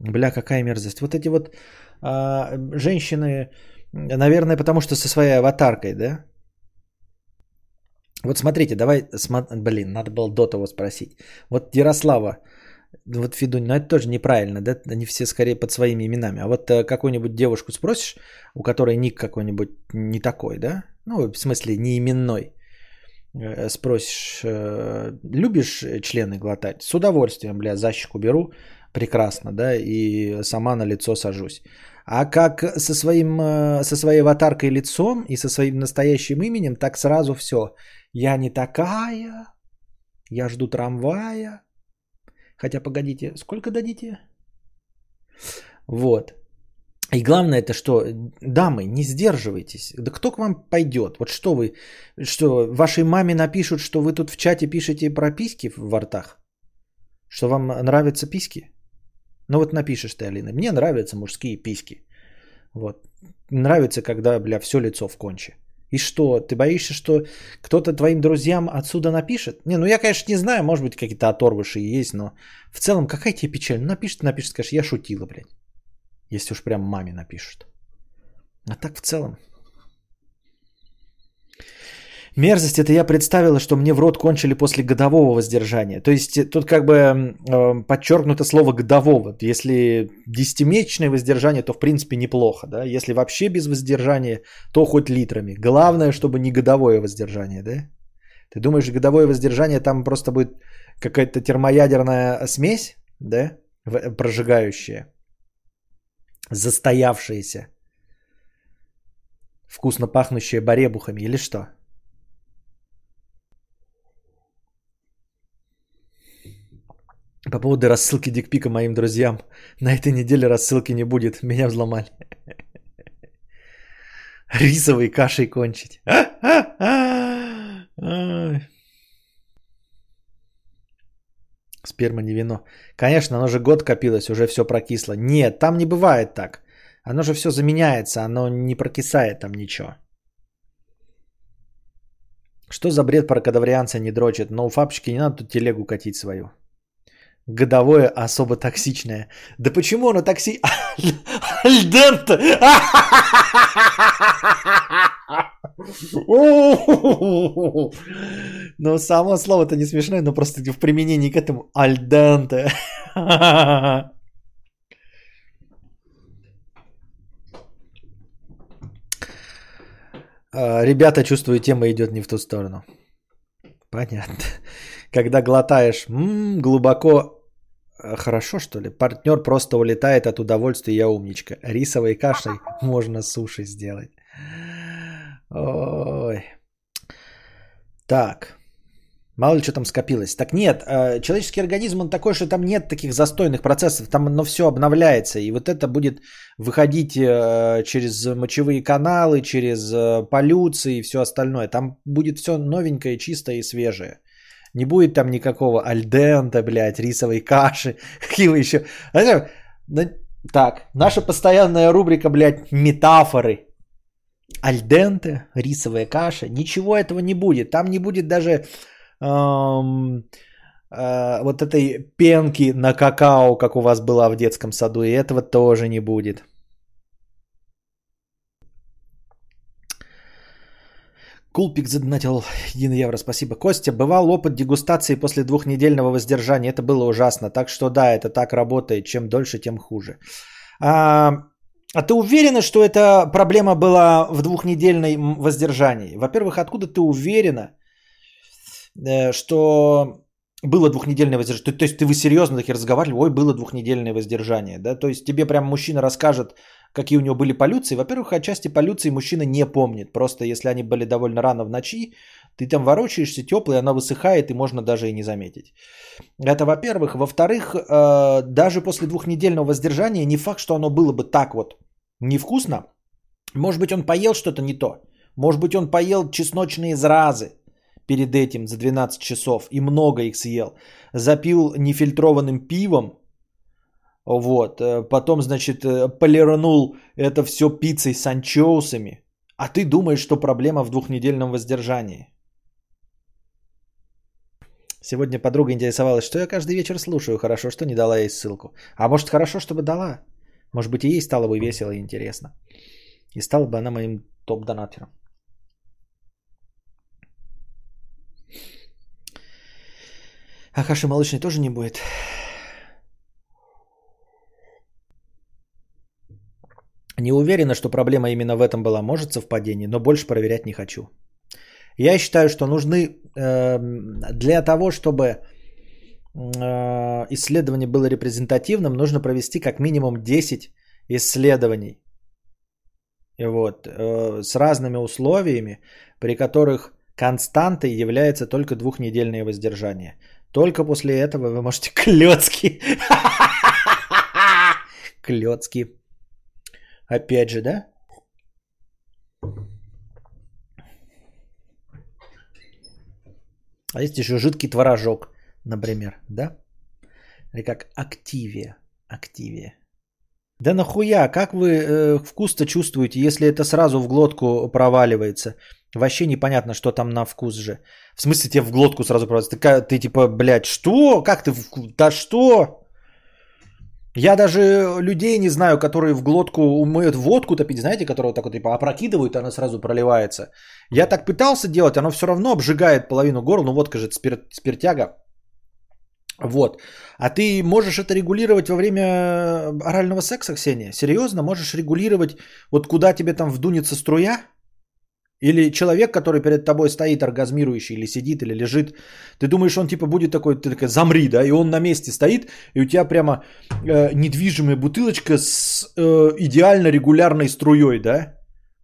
Speaker 1: Бля, какая мерзость. Вот эти вот а, женщины, наверное, потому что со своей аватаркой, да? Вот смотрите, давай, смо... блин, надо было до того спросить. Вот Ярослава, вот Федунь, ну это тоже неправильно, да? Они все скорее под своими именами. А вот э, какую-нибудь девушку спросишь, у которой ник какой-нибудь не такой, да? Ну, в смысле, не именной. Э, спросишь, э, любишь члены глотать? С удовольствием, бля, защику беру прекрасно, да, и сама на лицо сажусь. А как со, своим, э, со своей аватаркой лицом и со своим настоящим именем, так сразу все. Я не такая, я жду трамвая. Хотя, погодите, сколько дадите? Вот. И главное это что, дамы, не сдерживайтесь. Да кто к вам пойдет? Вот что вы, что вашей маме напишут, что вы тут в чате пишете прописки в ртах? Что вам нравятся писки? Ну вот напишешь ты, Алина, мне нравятся мужские письки. Вот. Нравится, когда, бля, все лицо в конче. И что, ты боишься, что кто-то твоим друзьям отсюда напишет? Не, ну я, конечно, не знаю, может быть, какие-то оторвыши есть, но в целом какая тебе печаль? Напишет, напишет, скажешь, я шутила, блядь. Если уж прям маме напишут. А так в целом. Мерзость это я представила, что мне в рот кончили после годового воздержания. То есть э, тут как бы э, подчеркнуто слово годового. Если десятимесячное воздержание, то в принципе неплохо. Да? Если вообще без воздержания, то хоть литрами. Главное, чтобы не годовое воздержание. Да? Ты думаешь, годовое воздержание там просто будет какая-то термоядерная смесь, да, прожигающая, застоявшаяся, вкусно пахнущая баребухами или что? По поводу рассылки дикпика моим друзьям. На этой неделе рассылки не будет. Меня взломали. Рисовой кашей кончить. Сперма не вино. Конечно, оно же год копилось, уже все прокисло. Нет, там не бывает так. Оно же все заменяется, оно не прокисает там ничего. Что за бред про кадаврианца не дрочит? Но у фапчики не надо тут телегу катить свою. Годовое особо токсичное. Да почему оно токси... Альдента! Но само слово-то не смешное, но просто в применении к этому альденте. А, ребята, чувствую, тема идет не в ту сторону. Понятно. Когда глотаешь м-м, глубоко хорошо, что ли? Партнер просто улетает от удовольствия, я умничка. Рисовой кашей можно суши сделать. Ой. Так. Мало ли что там скопилось. Так нет, э, человеческий организм, он такой, что там нет таких застойных процессов, там оно все обновляется. И вот это будет выходить э, через мочевые каналы, через полюции и все остальное. Там будет все новенькое, чистое и свежее. Не будет там никакого альдента, блядь, рисовой каши. Какие еще... Так, наша постоянная рубрика, блядь, метафоры. Альденте, рисовая каша. Ничего этого не будет. Там не будет даже эм, э, вот этой пенки на какао, как у вас была в детском саду. И этого тоже не будет. Кулпик задонатил 1 евро, спасибо. Костя, бывал опыт дегустации после двухнедельного воздержания. Это было ужасно. Так что да, это так работает. Чем дольше, тем хуже. А, а ты уверена, что эта проблема была в двухнедельной воздержании? Во-первых, откуда ты уверена, э, что было двухнедельное воздержание? То есть ты вы серьезно таки разговаривали, ой, было двухнедельное воздержание, да? То есть тебе прям мужчина расскажет, какие у него были полюции. Во-первых, отчасти полюции мужчина не помнит. Просто если они были довольно рано в ночи, ты там ворочаешься теплый, она высыхает, и можно даже и не заметить. Это во-первых. Во-вторых, э, даже после двухнедельного воздержания не факт, что оно было бы так вот невкусно. Может быть, он поел что-то не то. Может быть, он поел чесночные зразы перед этим за 12 часов и много их съел. Запил нефильтрованным пивом, вот. Э, потом, значит, э, полиранул это все пиццей с анчоусами. А ты думаешь, что проблема в двухнедельном воздержании. Сегодня подруга интересовалась, что я каждый вечер слушаю. Хорошо, что не дала ей ссылку. А может, хорошо, чтобы дала. Может быть, и ей стало бы весело и интересно. И стала бы она моим топ-донатером. А каши молочной тоже не будет. Не уверена, что проблема именно в этом была. Может совпадение, но больше проверять не хочу. Я считаю, что нужны э, для того, чтобы э, исследование было репрезентативным, нужно провести как минимум 10 исследований. Вот, э, с разными условиями, при которых константой является только двухнедельное воздержание. Только после этого вы можете клетки. Клетки Опять же, да? А есть еще жидкий творожок, например, да? Или как активия. Активия. Да нахуя, как вы э, вкус-то чувствуете, если это сразу в глотку проваливается? Вообще непонятно, что там на вкус же. В смысле тебе в глотку сразу проваливается? Ты, ты типа, блядь, что? Как ты? Да что? Я даже людей не знаю, которые в глотку умеют водку топить, знаете, которые вот так вот типа опрокидывают, она сразу проливается. Я так пытался делать, оно все равно обжигает половину горла, ну водка же спирт, спиртяга. Вот. А ты можешь это регулировать во время орального секса, Ксения? Серьезно? Можешь регулировать, вот куда тебе там вдунется струя? Или человек, который перед тобой стоит оргазмирующий, или сидит, или лежит, ты думаешь, он типа будет такой, ты такая, замри, да, и он на месте стоит, и у тебя прямо э, недвижимая бутылочка с э, идеально регулярной струей, да,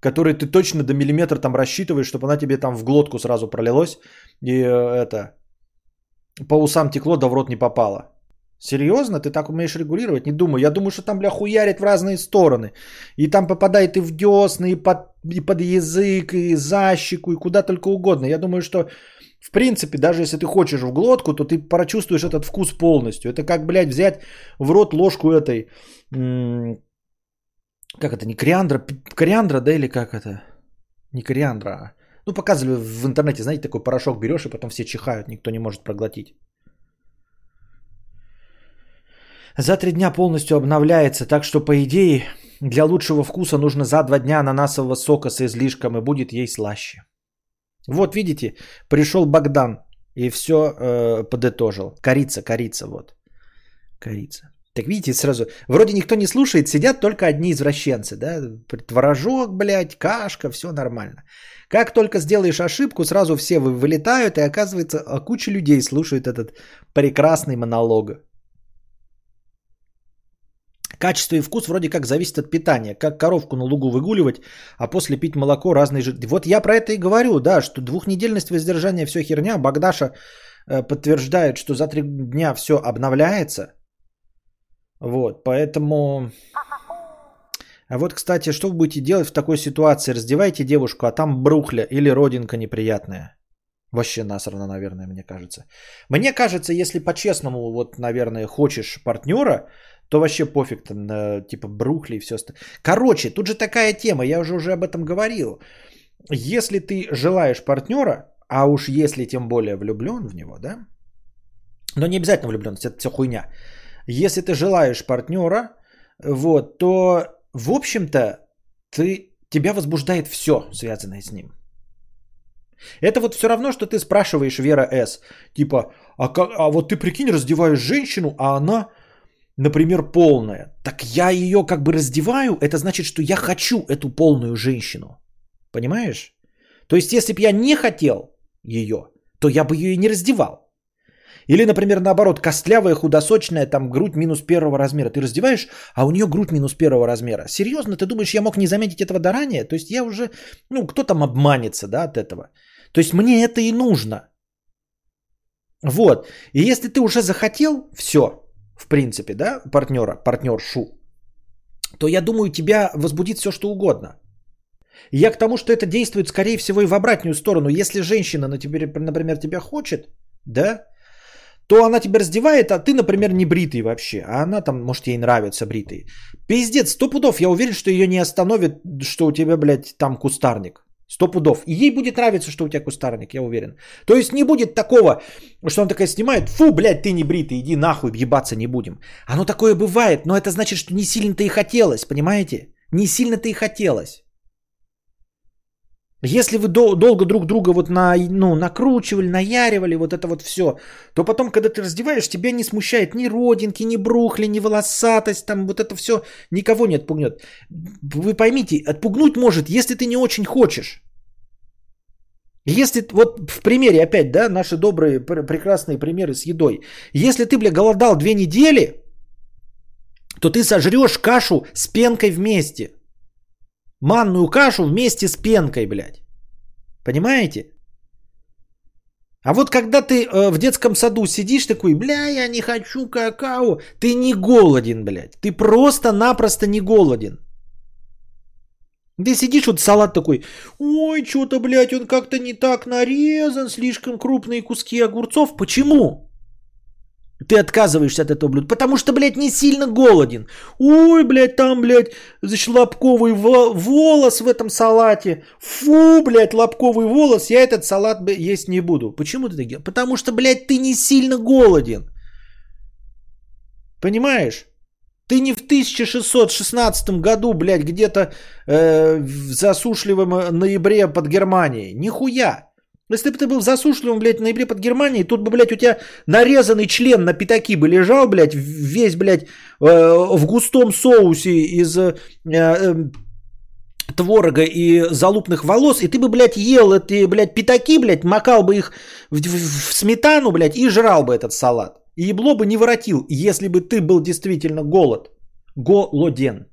Speaker 1: которой ты точно до миллиметра там рассчитываешь, чтобы она тебе там в глотку сразу пролилась, и э, это, по усам текло, да в рот не попало. Серьезно? Ты так умеешь регулировать? Не думаю. Я думаю, что там, бля, хуярит в разные стороны. И там попадает и в десны, и под, и под язык, и за щеку, и куда только угодно. Я думаю, что в принципе, даже если ты хочешь в глотку, то ты прочувствуешь этот вкус полностью. Это как, блядь, взять в рот ложку этой... Как это, не кориандра? Кориандра, да, или как это? Не кориандра. А, ну, показывали в интернете, знаете, такой порошок берешь, и потом все чихают, никто не может проглотить. За три дня полностью обновляется, так что по идее для лучшего вкуса нужно за два дня ананасового сока с излишком и будет ей слаще. Вот видите, пришел Богдан и все э, подытожил. Корица, корица, вот. Корица. Так видите, сразу, вроде никто не слушает, сидят только одни извращенцы, да, творожок, блядь, кашка, все нормально. Как только сделаешь ошибку, сразу все вылетают, и оказывается, а куча людей слушает этот прекрасный монолог. Качество и вкус вроде как зависит от питания. Как коровку на лугу выгуливать, а после пить молоко разные жидкости. Вот я про это и говорю, да, что двухнедельность воздержания все херня. Богдаша э, подтверждает, что за три дня все обновляется. Вот, поэтому... А вот, кстати, что вы будете делать в такой ситуации? Раздевайте девушку, а там брухля или родинка неприятная. Вообще насрано, наверное, мне кажется. Мне кажется, если по-честному, вот, наверное, хочешь партнера, то вообще пофиг, там, на, типа, брухли и все остальное. Короче, тут же такая тема, я уже, уже об этом говорил. Если ты желаешь партнера, а уж если тем более влюблен в него, да, но не обязательно влюбленность, это все хуйня. Если ты желаешь партнера, вот, то, в общем-то, ты, тебя возбуждает все, связанное с ним. Это вот все равно, что ты спрашиваешь Вера С. Типа, а, как, а вот ты прикинь, раздеваешь женщину, а она, например, полная. Так я ее как бы раздеваю, это значит, что я хочу эту полную женщину. Понимаешь? То есть, если бы я не хотел ее, то я бы ее и не раздевал. Или, например, наоборот, костлявая, худосочная, там грудь минус первого размера. Ты раздеваешь, а у нее грудь минус первого размера. Серьезно, ты думаешь, я мог не заметить этого до ранее? То есть я уже, ну, кто там обманется, да, от этого? То есть мне это и нужно. Вот. И если ты уже захотел, все, в принципе, да, партнера, партнершу, то я думаю, тебя возбудит все, что угодно. Я к тому, что это действует, скорее всего, и в обратную сторону. Если женщина, например, тебя хочет, да, то она тебя раздевает, а ты, например, не бритый вообще, а она там, может, ей нравится бритый. Пиздец, сто пудов, я уверен, что ее не остановит, что у тебя, блядь, там кустарник. Сто пудов. И ей будет нравиться, что у тебя кустарник, я уверен. То есть не будет такого, что он такая снимает, фу, блядь, ты не бритый, иди нахуй, ебаться не будем. Оно такое бывает, но это значит, что не сильно-то и хотелось, понимаете? Не сильно-то и хотелось. Если вы дол- долго друг друга вот на, ну, накручивали, наяривали, вот это вот все, то потом, когда ты раздеваешь, тебя не смущает ни родинки, ни брухли, ни волосатость, там вот это все никого не отпугнет. Вы поймите, отпугнуть может, если ты не очень хочешь. Если, вот в примере опять, да, наши добрые, прекрасные примеры с едой. Если ты, бля, голодал две недели, то ты сожрешь кашу с пенкой вместе. Манную кашу вместе с пенкой, блядь. Понимаете? А вот когда ты э, в детском саду сидишь такой, бля, я не хочу какао, ты не голоден, блядь. Ты просто-напросто не голоден. Ты сидишь, вот салат такой, ой, что-то, блядь, он как-то не так нарезан, слишком крупные куски огурцов. Почему? Ты отказываешься от этого блюда, потому что, блядь, не сильно голоден. Ой, блядь, там, блядь, значит, лобковый волос в этом салате. Фу, блядь, лобковый волос, я этот салат есть не буду. Почему ты так делаешь? Потому что, блядь, ты не сильно голоден. Понимаешь? Ты не в 1616 году, блядь, где-то э, в засушливом ноябре под Германией. Нихуя. Если бы ты был в засушливом, блядь, ноябре под Германией, тут бы, блядь, у тебя нарезанный член на пятаки бы лежал, блядь, весь, блядь, э, в густом соусе из э, э, творога и залупных волос, и ты бы, блядь, ел эти, блядь, пятаки, блядь, макал бы их в, в, в сметану, блядь, и жрал бы этот салат. И ебло бы не воротил, если бы ты был действительно голод. Голоден.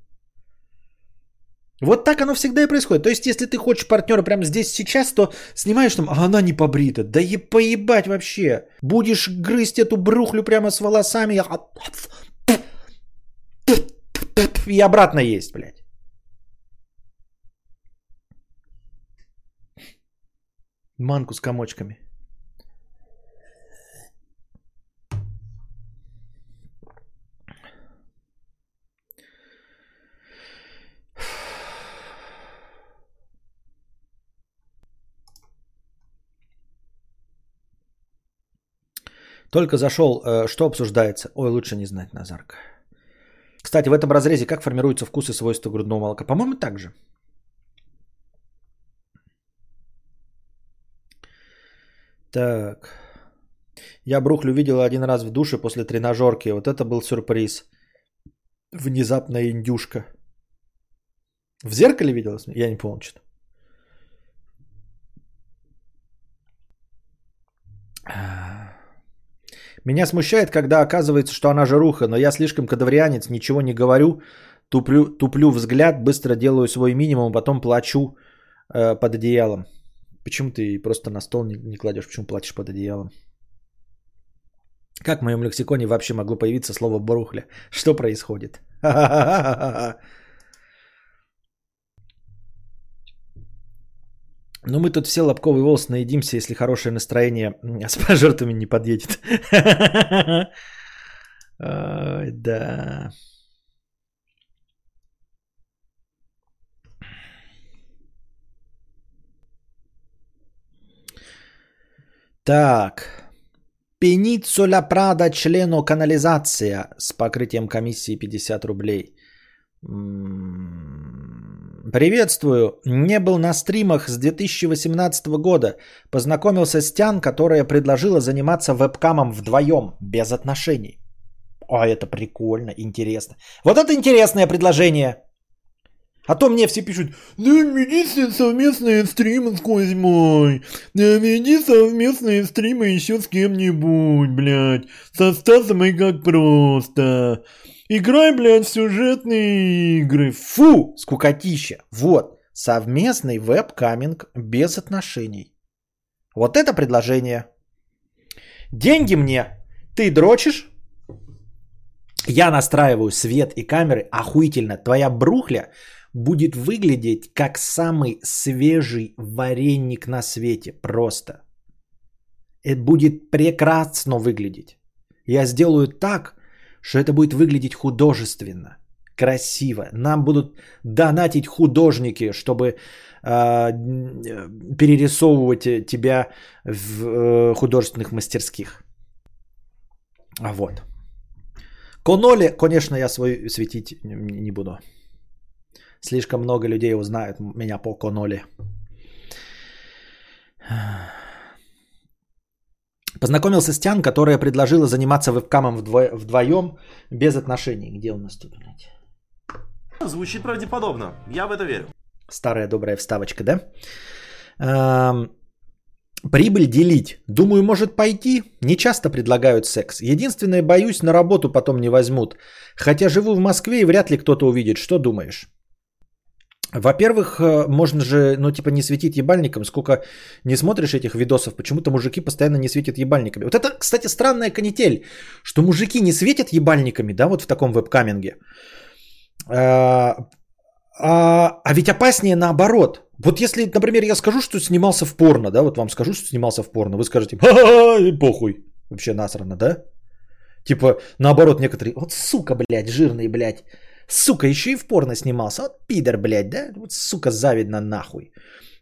Speaker 1: Вот так оно всегда и происходит. То есть, если ты хочешь партнера прямо здесь сейчас, то снимаешь там, а она не побрита. Да и поебать вообще. Будешь грызть эту брухлю прямо с волосами и обратно есть, блядь. Манку с комочками. Только зашел, э, что обсуждается? Ой, лучше не знать, Назарка. Кстати, в этом разрезе как формируются вкусы и свойства грудного молока? По-моему, так же. Так. Я брухлю видел один раз в душе после тренажерки. Вот это был сюрприз. Внезапная индюшка. В зеркале видел? Я не помню что-то. Меня смущает, когда оказывается, что она жаруха, но я слишком кадаврианец, ничего не говорю, туплю, туплю взгляд, быстро делаю свой минимум, потом плачу э, под одеялом. Почему ты просто на стол не, не кладешь, почему плачешь под одеялом? Как в моем лексиконе вообще могло появиться слово «брухля»? Что происходит? Ну, мы тут все лобковый волос наедимся, если хорошее настроение с пожертвами не подъедет. Да. Так. Пеницуля Прада члену канализация с покрытием комиссии 50 рублей. Приветствую. Не был на стримах с 2018 года. Познакомился с Тян, которая предложила заниматься вебкамом вдвоем, без отношений. А это прикольно, интересно. Вот это интересное предложение. А то мне все пишут, наведи совместные стримы с Кузьмой, наведи совместные стримы еще с кем-нибудь, блядь, со Стасом и как просто. Играй, блядь, в сюжетные игры. Фу, скукотища. Вот, совместный веб-каминг без отношений. Вот это предложение. Деньги мне. Ты дрочишь? Я настраиваю свет и камеры. Охуительно. Твоя брухля будет выглядеть как самый свежий вареник на свете. Просто. Это будет прекрасно выглядеть. Я сделаю так, что это будет выглядеть художественно, красиво. Нам будут донатить художники, чтобы э, перерисовывать тебя в э, художественных мастерских. А вот. Коноли, конечно, я свой светить не буду. Слишком много людей узнают меня по Коноли. Познакомился с Тян, которая предложила заниматься вебкамом вдво- вдвоем без отношений. Где у нас тут, блядь?
Speaker 2: Звучит правдеподобно. Я в это верю.
Speaker 1: Старая добрая вставочка, да? Эм, прибыль делить. Думаю, может пойти. Не часто предлагают секс. Единственное, боюсь, на работу потом не возьмут. Хотя живу в Москве и вряд ли кто-то увидит. Что думаешь? Во-первых, э, можно же, ну, типа, не светить ебальником. Сколько не смотришь этих видосов, почему-то мужики постоянно не светят ебальниками. Вот это, кстати, странная канитель, что мужики не светят ебальниками, да, вот в таком веб-каминге. А, а, а ведь опаснее наоборот. Вот если, например, я скажу, что снимался в порно, да, вот вам скажу, что снимался в порно, вы скажете, ха-ха, похуй, вообще насрано, да? Типа, наоборот, некоторые, вот сука, блядь, жирный, блядь, Сука, еще и в порно снимался. Вот пидор, блядь, да? Вот сука, завидно нахуй.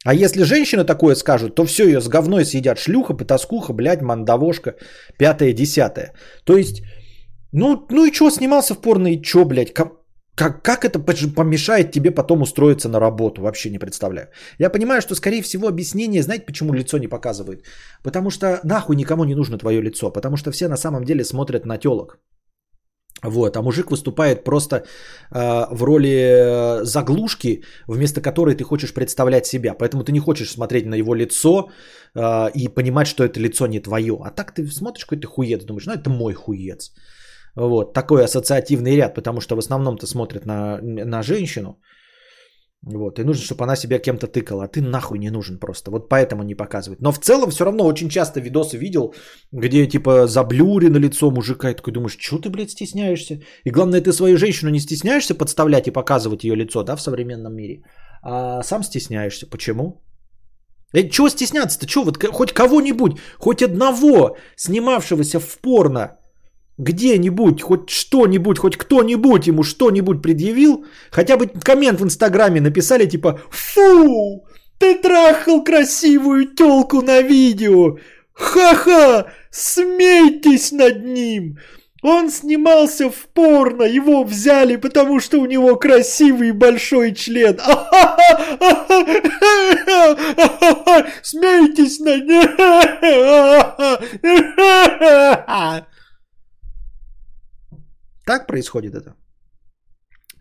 Speaker 1: А если женщина такое скажут, то все ее с говной съедят. Шлюха, потаскуха, блядь, мандавошка, пятое, десятое. То есть, ну, ну и что, снимался в порно и что, блядь? Как, как, как это помешает тебе потом устроиться на работу? Вообще не представляю. Я понимаю, что, скорее всего, объяснение, знаете, почему лицо не показывают? Потому что нахуй никому не нужно твое лицо. Потому что все на самом деле смотрят на телок. Вот, а мужик выступает просто э, в роли э, заглушки, вместо которой ты хочешь представлять себя. Поэтому ты не хочешь смотреть на его лицо э, и понимать, что это лицо не твое. А так ты смотришь какой-то хуец, думаешь, ну это мой хуец. Вот, такой ассоциативный ряд, потому что в основном-то смотрят на, на женщину. Вот, и нужно, чтобы она себя кем-то тыкала, а ты нахуй не нужен просто. Вот поэтому не показывают. Но в целом все равно очень часто видосы видел, где типа заблюрено лицо мужика, и такой думаешь, что ты, блядь, стесняешься? И главное, ты свою женщину не стесняешься подставлять и показывать ее лицо, да, в современном мире, а сам стесняешься. Почему? Э, чего стесняться-то? Чего? Вот хоть кого-нибудь, хоть одного снимавшегося в порно где-нибудь, хоть что-нибудь, хоть кто-нибудь ему что-нибудь предъявил, хотя бы коммент в Инстаграме написали типа «Фу, ты трахал красивую телку на видео! Ха-ха! Смейтесь над ним! Он снимался в порно, его взяли, потому что у него красивый большой член. Смейтесь над ним! Так происходит это?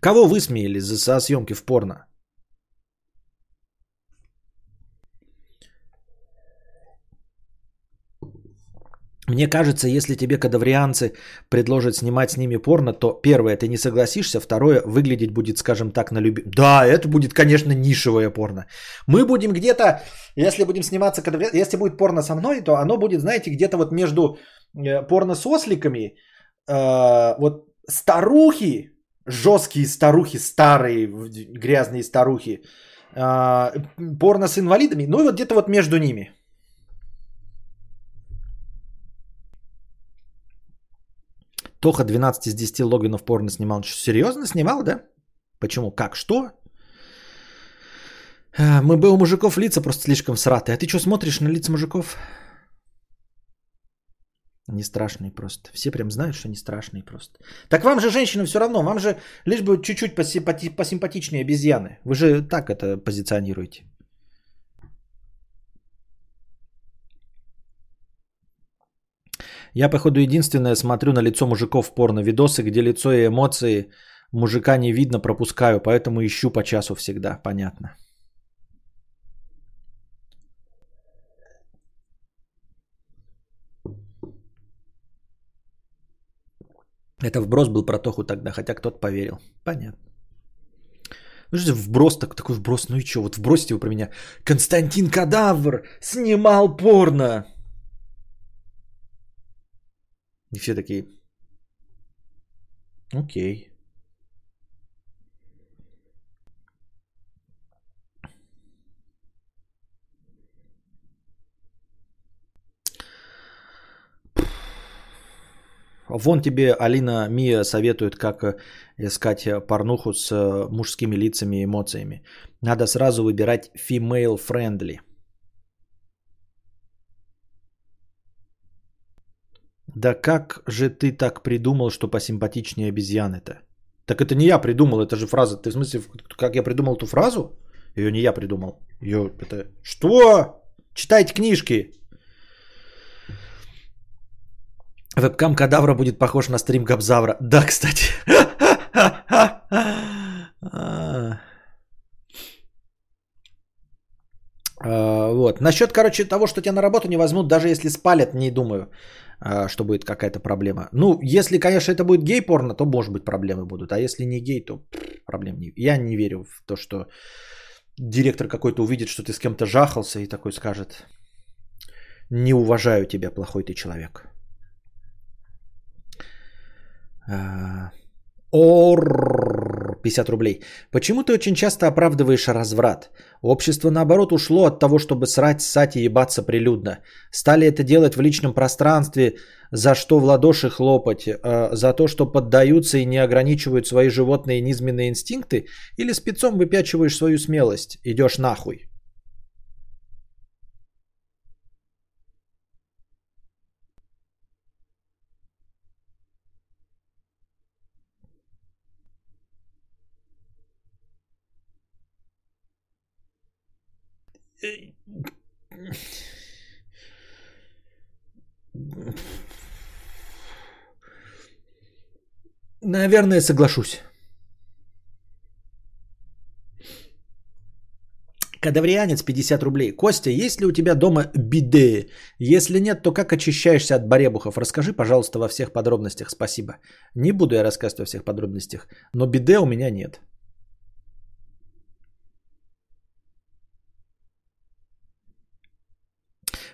Speaker 1: Кого высмеяли за, съемки в порно? Мне кажется, если тебе кадаврианцы предложат снимать с ними порно, то первое, ты не согласишься, второе, выглядеть будет, скажем так, на люби... Да, это будет, конечно, нишевое порно. Мы будем где-то, если будем сниматься, кадаври... если будет порно со мной, то оно будет, знаете, где-то вот между э, порно с осликами, э, вот старухи, жесткие старухи, старые грязные старухи, а, порно с инвалидами, ну и вот где-то вот между ними. Тоха 12 из 10 логинов порно снимал. Серьезно снимал, да? Почему? Как? Что? А, мы бы у мужиков лица просто слишком сратые. А ты что смотришь на лица мужиков? Не страшные просто. Все прям знают, что не страшные просто. Так вам же, женщинам, все равно. Вам же лишь бы чуть-чуть посимпати- посимпатичнее обезьяны. Вы же так это позиционируете. Я, походу, единственное смотрю на лицо мужиков в порно-видосы, где лицо и эмоции мужика не видно, пропускаю, поэтому ищу по часу всегда. Понятно. Это вброс был про Тоху тогда, хотя кто-то поверил. Понятно. Ну вброс, так, такой вброс, ну и что, вот вбросите его про меня. Константин Кадавр снимал порно. И все такие, окей. Вон тебе Алина Мия советует, как э, искать э, порнуху с э, мужскими лицами и эмоциями. Надо сразу выбирать female friendly. Да как же ты так придумал, что посимпатичнее обезьяны-то? Так это не я придумал, это же фраза. Ты в смысле, как я придумал эту фразу? Ее не я придумал. Ее это... Что? Читайте книжки. Вебкам кадавра будет похож на стрим Габзавра. Да, кстати. А, вот. Насчет, короче, того, что тебя на работу не возьмут, даже если спалят, не думаю, а, что будет какая-то проблема. Ну, если, конечно, это будет гей-порно, то, может быть, проблемы будут. А если не гей, то проблем не... Я не верю в то, что директор какой-то увидит, что ты с кем-то жахался и такой скажет, не уважаю тебя, плохой ты человек. А, ор 50 рублей. Почему ты очень часто оправдываешь разврат? Общество, наоборот, ушло от того, чтобы срать, ссать и ебаться прилюдно. Стали это делать в личном пространстве, за что в ладоши хлопать, а, за то, что поддаются и не ограничивают свои животные низменные инстинкты, или спецом выпячиваешь свою смелость, идешь нахуй. Наверное, соглашусь. Кадаврианец 50 рублей. Костя, есть ли у тебя дома биде? Если нет, то как очищаешься от баребухов? Расскажи, пожалуйста, во всех подробностях. Спасибо. Не буду я рассказывать во всех подробностях, но биде у меня нет.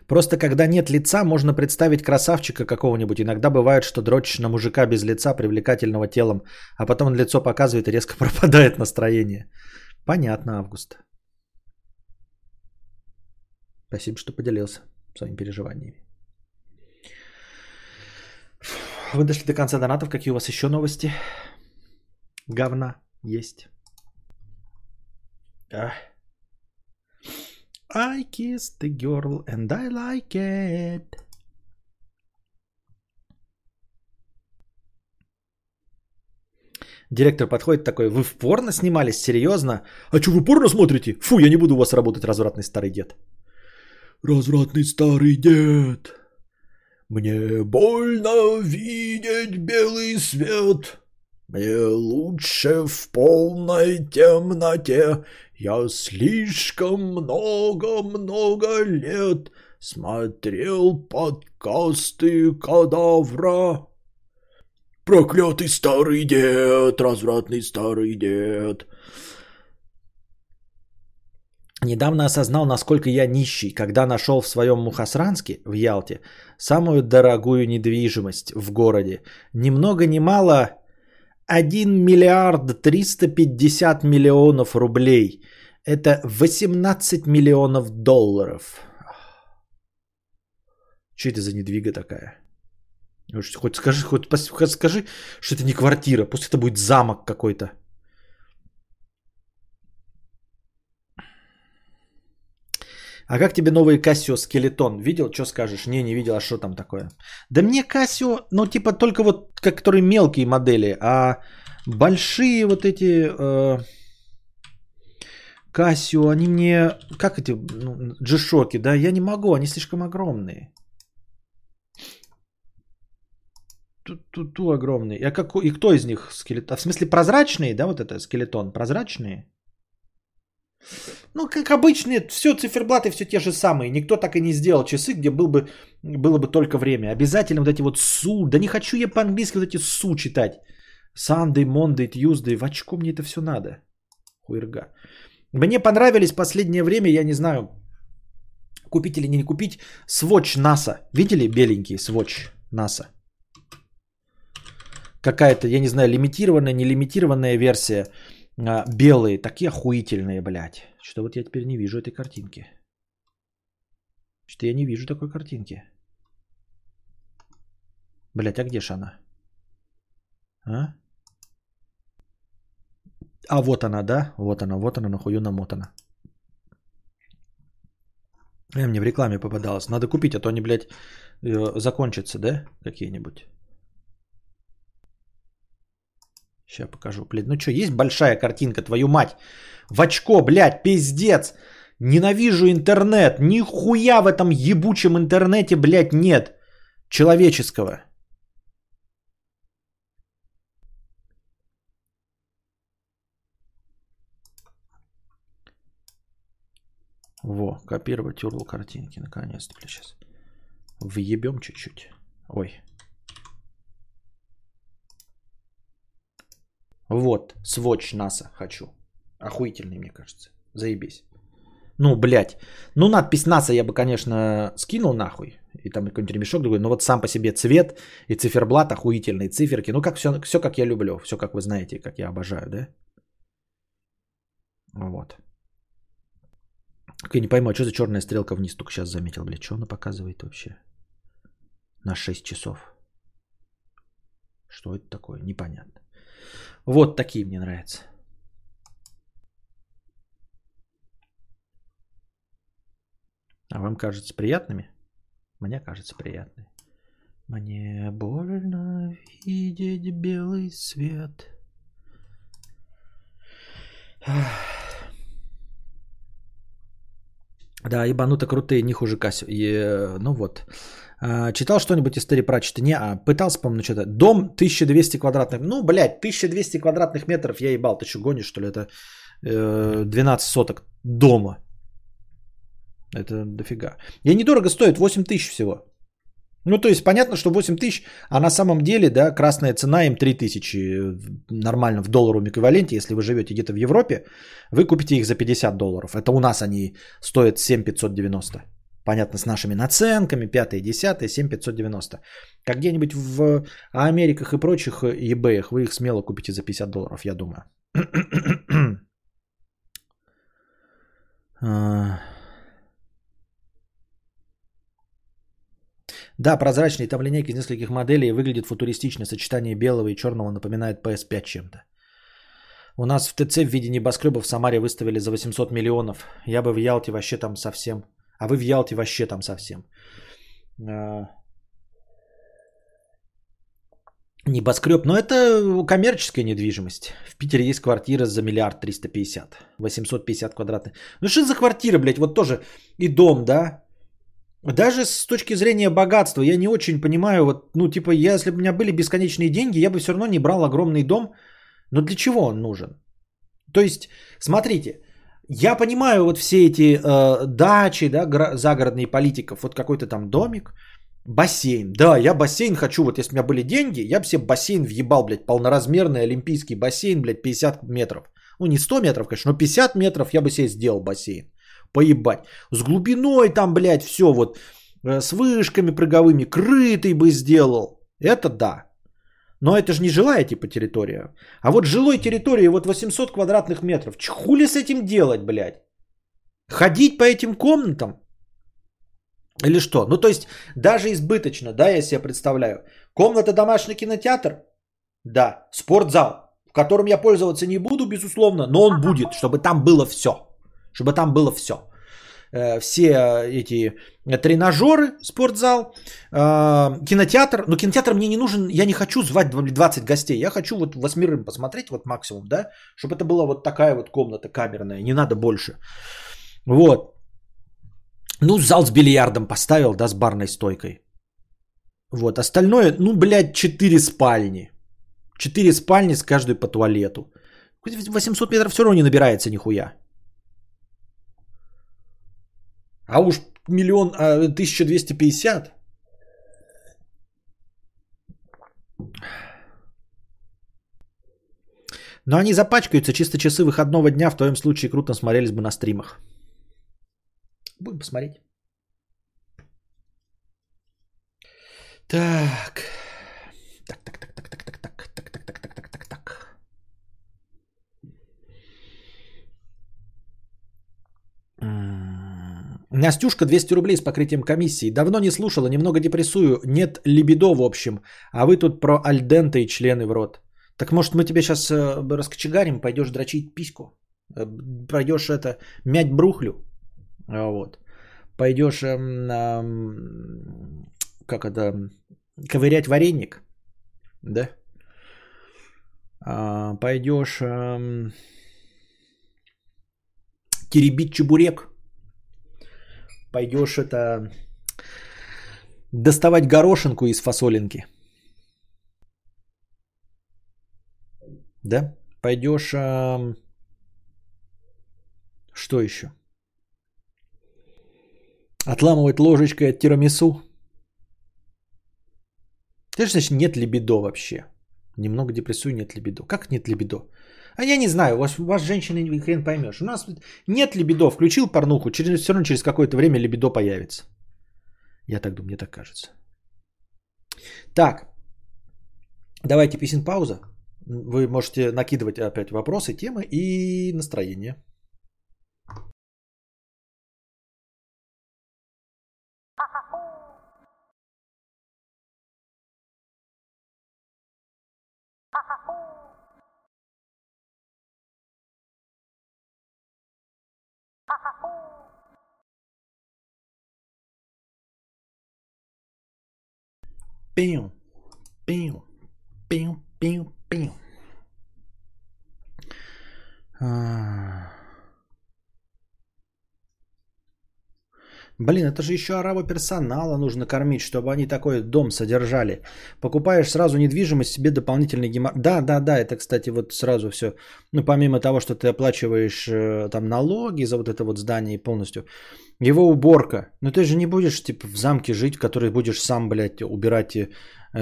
Speaker 1: Просто когда нет лица, можно представить красавчика какого-нибудь. Иногда бывает, что дрочишь на мужика без лица, привлекательного телом, а потом лицо показывает и резко пропадает настроение. Понятно, Август. Спасибо, что поделился своими переживаниями. Вы дошли до конца донатов. Какие у вас еще новости? Говна есть. Ах. I kissed the girl and I like it. Директор подходит такой, вы в порно снимались? Серьезно? А что вы порно смотрите? Фу, я не буду у вас работать, развратный старый дед. Развратный старый дед. Мне больно видеть белый свет. Мне лучше в полной темноте я слишком много-много лет смотрел подкасты кадавра. Проклятый старый дед, развратный старый дед. Недавно осознал, насколько я нищий, когда нашел в своем Мухасранске, в Ялте, самую дорогую недвижимость в городе. Ни много ни мало 1 миллиард 350 миллионов рублей. Это 18 миллионов долларов. Что это за недвига такая? Хоть скажи, хоть, скажи, что это не квартира, пусть это будет замок какой-то. А как тебе новый Casio скелетон? Видел, что скажешь? Не, не видел, а что там такое? Да мне Casio, ну типа только вот, как, которые мелкие модели, а большие вот эти э, Casio, они мне, как эти, ну, G-Shock, да, я не могу, они слишком огромные. Ту-ту-ту огромные. А как, и кто из них скелетон? А в смысле прозрачные, да, вот это скелетон, прозрачные? Ну, как обычные, все циферблаты все те же самые. Никто так и не сделал часы, где был бы, было бы только время. Обязательно вот эти вот су. Да не хочу я по-английски вот эти су читать. Sunday, Monday, Tuesday. В очко мне это все надо. Хуерга. Мне понравились последнее время, я не знаю, купить или не купить, Swatch NASA. Видели беленький Swatch NASA? Какая-то, я не знаю, лимитированная, нелимитированная версия – а, белые, такие охуительные, блядь. Что вот я теперь не вижу этой картинки. Что я не вижу такой картинки. Блять, а где ж она? А? А вот она, да? Вот она, вот она, нахую намотана. Э, мне в рекламе попадалось. Надо купить, а то они, блядь, э, закончатся, да? Какие-нибудь. Сейчас покажу. Блин, ну что, есть большая картинка, твою мать. В очко, блядь, пиздец. Ненавижу интернет. Нихуя в этом ебучем интернете, блядь, нет. Человеческого. Во, копировать URL картинки, наконец-то, блядь, сейчас. Въебем чуть-чуть. Ой, Вот, сводч НАСА хочу. Охуительный, мне кажется. Заебись. Ну, блядь. Ну, надпись НАСА я бы, конечно, скинул нахуй. И там какой-нибудь ремешок другой. Но вот сам по себе цвет и циферблат, охуительные циферки. Ну, как все, все как я люблю. Все как вы знаете, как я обожаю, да? Вот. Я не пойму, а что за черная стрелка вниз только сейчас заметил, блядь. Что она показывает вообще? На 6 часов. Что это такое? Непонятно. Вот такие мне нравятся. А вам кажется приятными? Мне кажется приятными. Мне больно видеть белый свет. Да, ебануто крутые, не хуже Касю. И, ну вот. А, читал что-нибудь из Терри Пратчета? Не, а пытался, помню, что-то. Дом 1200 квадратных. Ну, блядь, 1200 квадратных метров, я ебал, ты что гонишь, что ли? Это э, 12 соток дома. Это дофига. И недорого стоит, 8 тысяч всего. Ну, то есть, понятно, что 8 тысяч, а на самом деле, да, красная цена им 3 тысячи нормально в долларовом эквиваленте. Если вы живете где-то в Европе, вы купите их за 50 долларов. Это у нас они стоят 7 590. Понятно, с нашими наценками, 5 10 7590. Как где-нибудь в Америках и прочих eBay вы их смело купите за 50 долларов, я думаю. А. Да, прозрачные, там линейки из нескольких моделей выглядит футуристично. Сочетание белого и черного напоминает PS5 чем-то. У нас в ТЦ в виде небоскребов в Самаре выставили за 800 миллионов. Я бы в Ялте вообще там совсем а вы в Ялте вообще там совсем. А, небоскреб. Но это коммерческая недвижимость. В Питере есть квартира за миллиард триста пятьдесят. 850 квадратных. Ну что за квартира, блядь? Вот тоже и дом, да? Даже с точки зрения богатства я не очень понимаю, вот, ну, типа, если бы у меня были бесконечные деньги, я бы все равно не брал огромный дом. Но для чего он нужен? То есть, смотрите, я понимаю вот все эти э, дачи, да, гра- загородные политиков, вот какой-то там домик, бассейн. Да, я бассейн хочу, вот если у меня были деньги, я бы себе бассейн въебал, блядь, полноразмерный олимпийский бассейн, блядь, 50 метров. Ну, не 100 метров, конечно, но 50 метров я бы себе сделал бассейн. Поебать. С глубиной там, блядь, все вот, э, с вышками прыговыми, крытый бы сделал. Это да. Но это же не жилая типа территория. А вот жилой территории вот 800 квадратных метров. Хули с этим делать, блядь? Ходить по этим комнатам? Или что? Ну, то есть, даже избыточно, да, я себе представляю. Комната домашний кинотеатр? Да. Спортзал, в котором я пользоваться не буду, безусловно, но он будет, чтобы там было все. Чтобы там было все. Э, все эти тренажеры, спортзал, э, кинотеатр. Но кинотеатр мне не нужен, я не хочу звать 20 гостей. Я хочу вот восьмерым посмотреть, вот максимум, да, чтобы это была вот такая вот комната камерная, не надо больше. Вот. Ну, зал с бильярдом поставил, да, с барной стойкой. Вот, остальное, ну, блядь, 4 спальни. 4 спальни с каждой по туалету. 800 метров все равно не набирается нихуя. А уж миллион, а 1250. Но они запачкаются чисто часы выходного дня. В твоем случае круто смотрелись бы на стримах. Будем посмотреть. Так. Настюшка 200 рублей с покрытием комиссии. Давно не слушала, немного депрессую. Нет либидо в общем. А вы тут про альдента и члены в рот. Так может мы тебе сейчас э, раскочегарим, пойдешь дрочить письку? Э, пройдешь это, мять брухлю? Вот. Пойдешь, эм, как это, ковырять вареник? Да? А, пойдешь эм, теребить чебурек? Пойдешь это доставать горошинку из фасолинки? Да? Пойдешь... Эм, что еще? Отламывать ложечкой от тирамису? Ты же, значит, нет либидо вообще. Немного депрессую, нет либидо. Как нет либидо? А я не знаю, у вас, у вас женщины хрен поймешь. У нас нет либидо. Включил порнуху, через, все равно через какое-то время либидо появится. Я так думаю, мне так кажется. Так, давайте песен пауза. Вы можете накидывать опять вопросы, темы и настроение. penho, penho, penho, penho, penho. Ah. Блин, это же еще арабо персонала нужно кормить, чтобы они такой дом содержали. Покупаешь сразу недвижимость, себе дополнительный гемор... Да, да, да, это, кстати, вот сразу все. Ну, помимо того, что ты оплачиваешь э, там налоги за вот это вот здание полностью, его уборка. Но ты же не будешь, типа, в замке жить, который будешь сам, блядь, убирать э,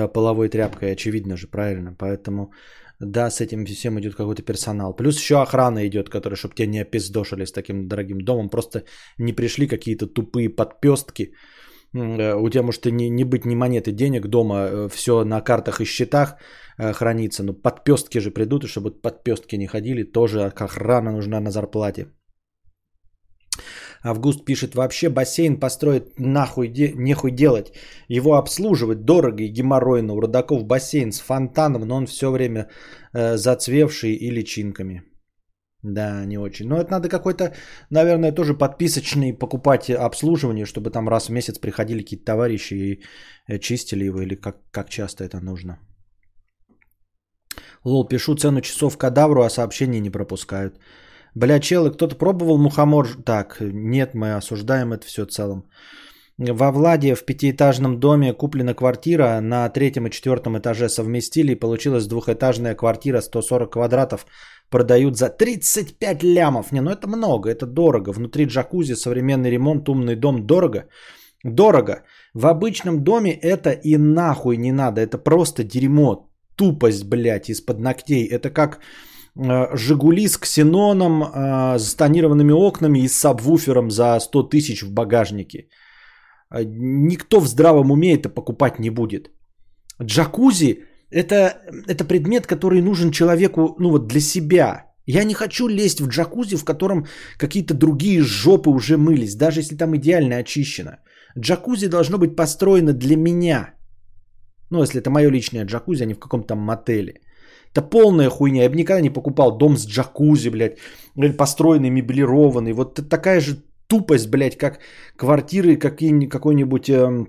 Speaker 1: половой тряпкой, очевидно же, правильно. Поэтому, да, с этим всем идет какой-то персонал. Плюс еще охрана идет, которая, чтобы тебя не опиздошили с таким дорогим домом. Просто не пришли какие-то тупые подпестки. Э, у тебя может не, не быть ни монеты денег дома, э, все на картах и счетах хранится. Но подпестки же придут, и чтобы подпестки не ходили, тоже охрана нужна на зарплате. Август пишет, вообще бассейн построить нахуй, де- нехуй делать. Его обслуживать дорого и геморройно. У родаков бассейн с фонтаном, но он все время э, зацвевший и личинками. Да, не очень. Но это надо какой-то, наверное, тоже подписочный покупать обслуживание, чтобы там раз в месяц приходили какие-то товарищи и э, чистили его, или как, как часто это нужно. Лол, пишу цену часов кадавру, а сообщения не пропускают. Бля, челы, кто-то пробовал мухомор? Так, нет, мы осуждаем это все целом. Во Владе в пятиэтажном доме куплена квартира, на третьем и четвертом этаже совместили, и получилась двухэтажная квартира 140 квадратов, продают за 35 лямов. Не, ну это много, это дорого. Внутри джакузи, современный ремонт, умный дом, дорого. Дорого. В обычном доме это и нахуй не надо, это просто дерьмо, тупость, блядь, из-под ногтей. Это как Жигули с ксеноном, э, с тонированными окнами и с сабвуфером за 100 тысяч в багажнике. Э, никто в здравом уме это покупать не будет. Джакузи это, это предмет, который нужен человеку, ну вот для себя. Я не хочу лезть в джакузи, в котором какие-то другие жопы уже мылись, даже если там идеально очищено. Джакузи должно быть построено для меня. Ну, если это мое личное джакузи, а не в каком-то мотеле. Это полная хуйня. Я бы никогда не покупал дом с джакузи, блядь. Построенный, меблированный. Вот такая же тупость, блядь, как квартиры какой-нибудь эм,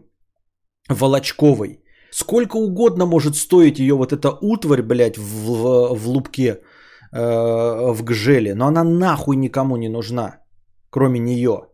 Speaker 1: Волочковой. Сколько угодно может стоить ее вот эта утварь, блядь, в, в, в лупке, э, в гжеле, но она нахуй никому не нужна, кроме нее.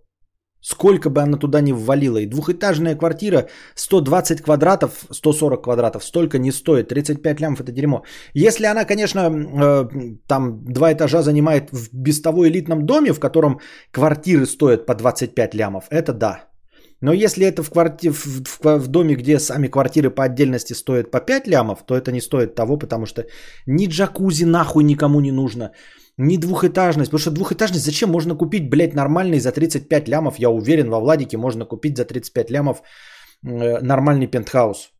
Speaker 1: Сколько бы она туда не ввалила. И двухэтажная квартира 120 квадратов, 140 квадратов, столько не стоит. 35 лямов это дерьмо. Если она, конечно, э, там два этажа занимает в без того элитном доме, в котором квартиры стоят по 25 лямов, это да. Но если это в, кварти... в, в, в доме, где сами квартиры по отдельности стоят по 5 лямов, то это не стоит того, потому что ни джакузи нахуй никому не нужно, ни двухэтажность. Потому что двухэтажность зачем можно купить, блядь, нормальный за 35 лямов? Я уверен, во Владике можно купить за 35 лямов э, нормальный пентхаус.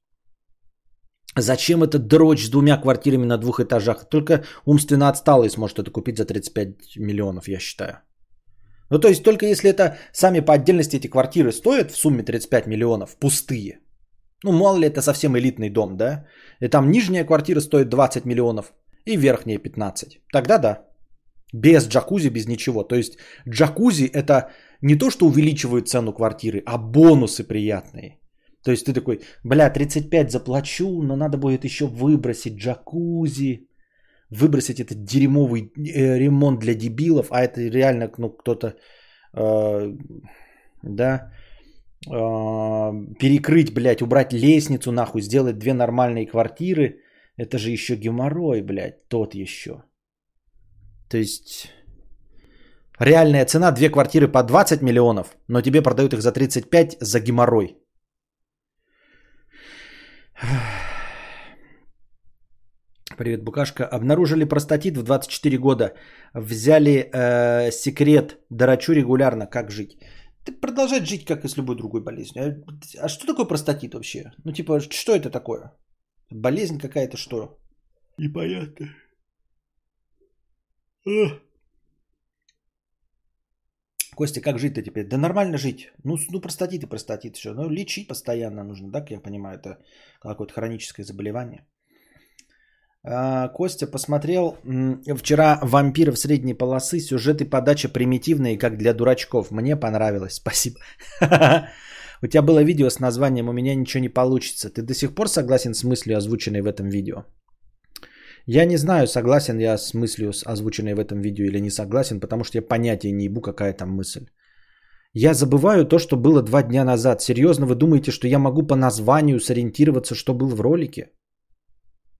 Speaker 1: Зачем это дрочь с двумя квартирами на двух этажах? Только умственно отсталый сможет это купить за 35 миллионов, я считаю. Ну, то есть, только если это сами по отдельности эти квартиры стоят в сумме 35 миллионов, пустые. Ну, мало ли это совсем элитный дом, да? И там нижняя квартира стоит 20 миллионов и верхняя 15. Тогда да. Без джакузи, без ничего. То есть, джакузи это не то, что увеличивает цену квартиры, а бонусы приятные. То есть ты такой, бля, 35 заплачу, но надо будет еще выбросить джакузи, выбросить этот дерьмовый э, ремонт для дебилов, а это реально ну, кто-то, э, да, э, перекрыть, блядь, убрать лестницу нахуй, сделать две нормальные квартиры, это же еще геморрой, блядь, тот еще. То есть реальная цена две квартиры по 20 миллионов, но тебе продают их за 35 за геморрой. Привет, Букашка. Обнаружили простатит в 24 года. Взяли э, секрет. Дорочу регулярно. Как жить? Ты продолжать жить, как и с любой другой болезнью. А, а что такое простатит вообще? Ну, типа, что это такое? Болезнь какая-то, что?
Speaker 2: Непонятно.
Speaker 1: Костя, как жить-то теперь? Да нормально жить. Ну, ну простатит и простатит. Все. Ну, лечить постоянно нужно, как я понимаю, это какое-то хроническое заболевание. А, Костя посмотрел вчера «Вампиров средней полосы». Сюжет и подача примитивные, как для дурачков. Мне понравилось. Спасибо. У тебя было видео с названием «У меня ничего не получится». Ты до сих пор согласен с мыслью, озвученной в этом видео? Я не знаю, согласен я с мыслью, озвученной в этом видео или не согласен, потому что я понятия не ебу, какая там мысль. Я забываю то, что было два дня назад. Серьезно, вы думаете, что я могу по названию сориентироваться, что было в ролике?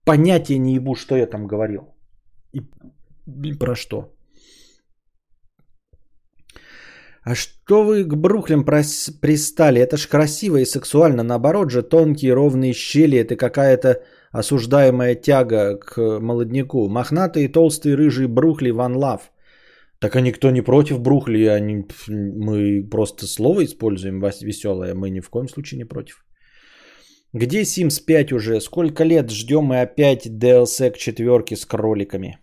Speaker 1: понятия не ебу, что я там говорил. И, и про что. А что вы к брухлям пристали? Это ж красиво и сексуально. Наоборот же, тонкие ровные щели. Это какая-то осуждаемая тяга к молодняку. Мохнатые, толстые, рыжие брухли ван лав. Так а никто не против брухли. Они, мы просто слово используем веселое. Мы ни в коем случае не против. Где Sims 5 уже? Сколько лет ждем мы опять DLC к четверке с кроликами?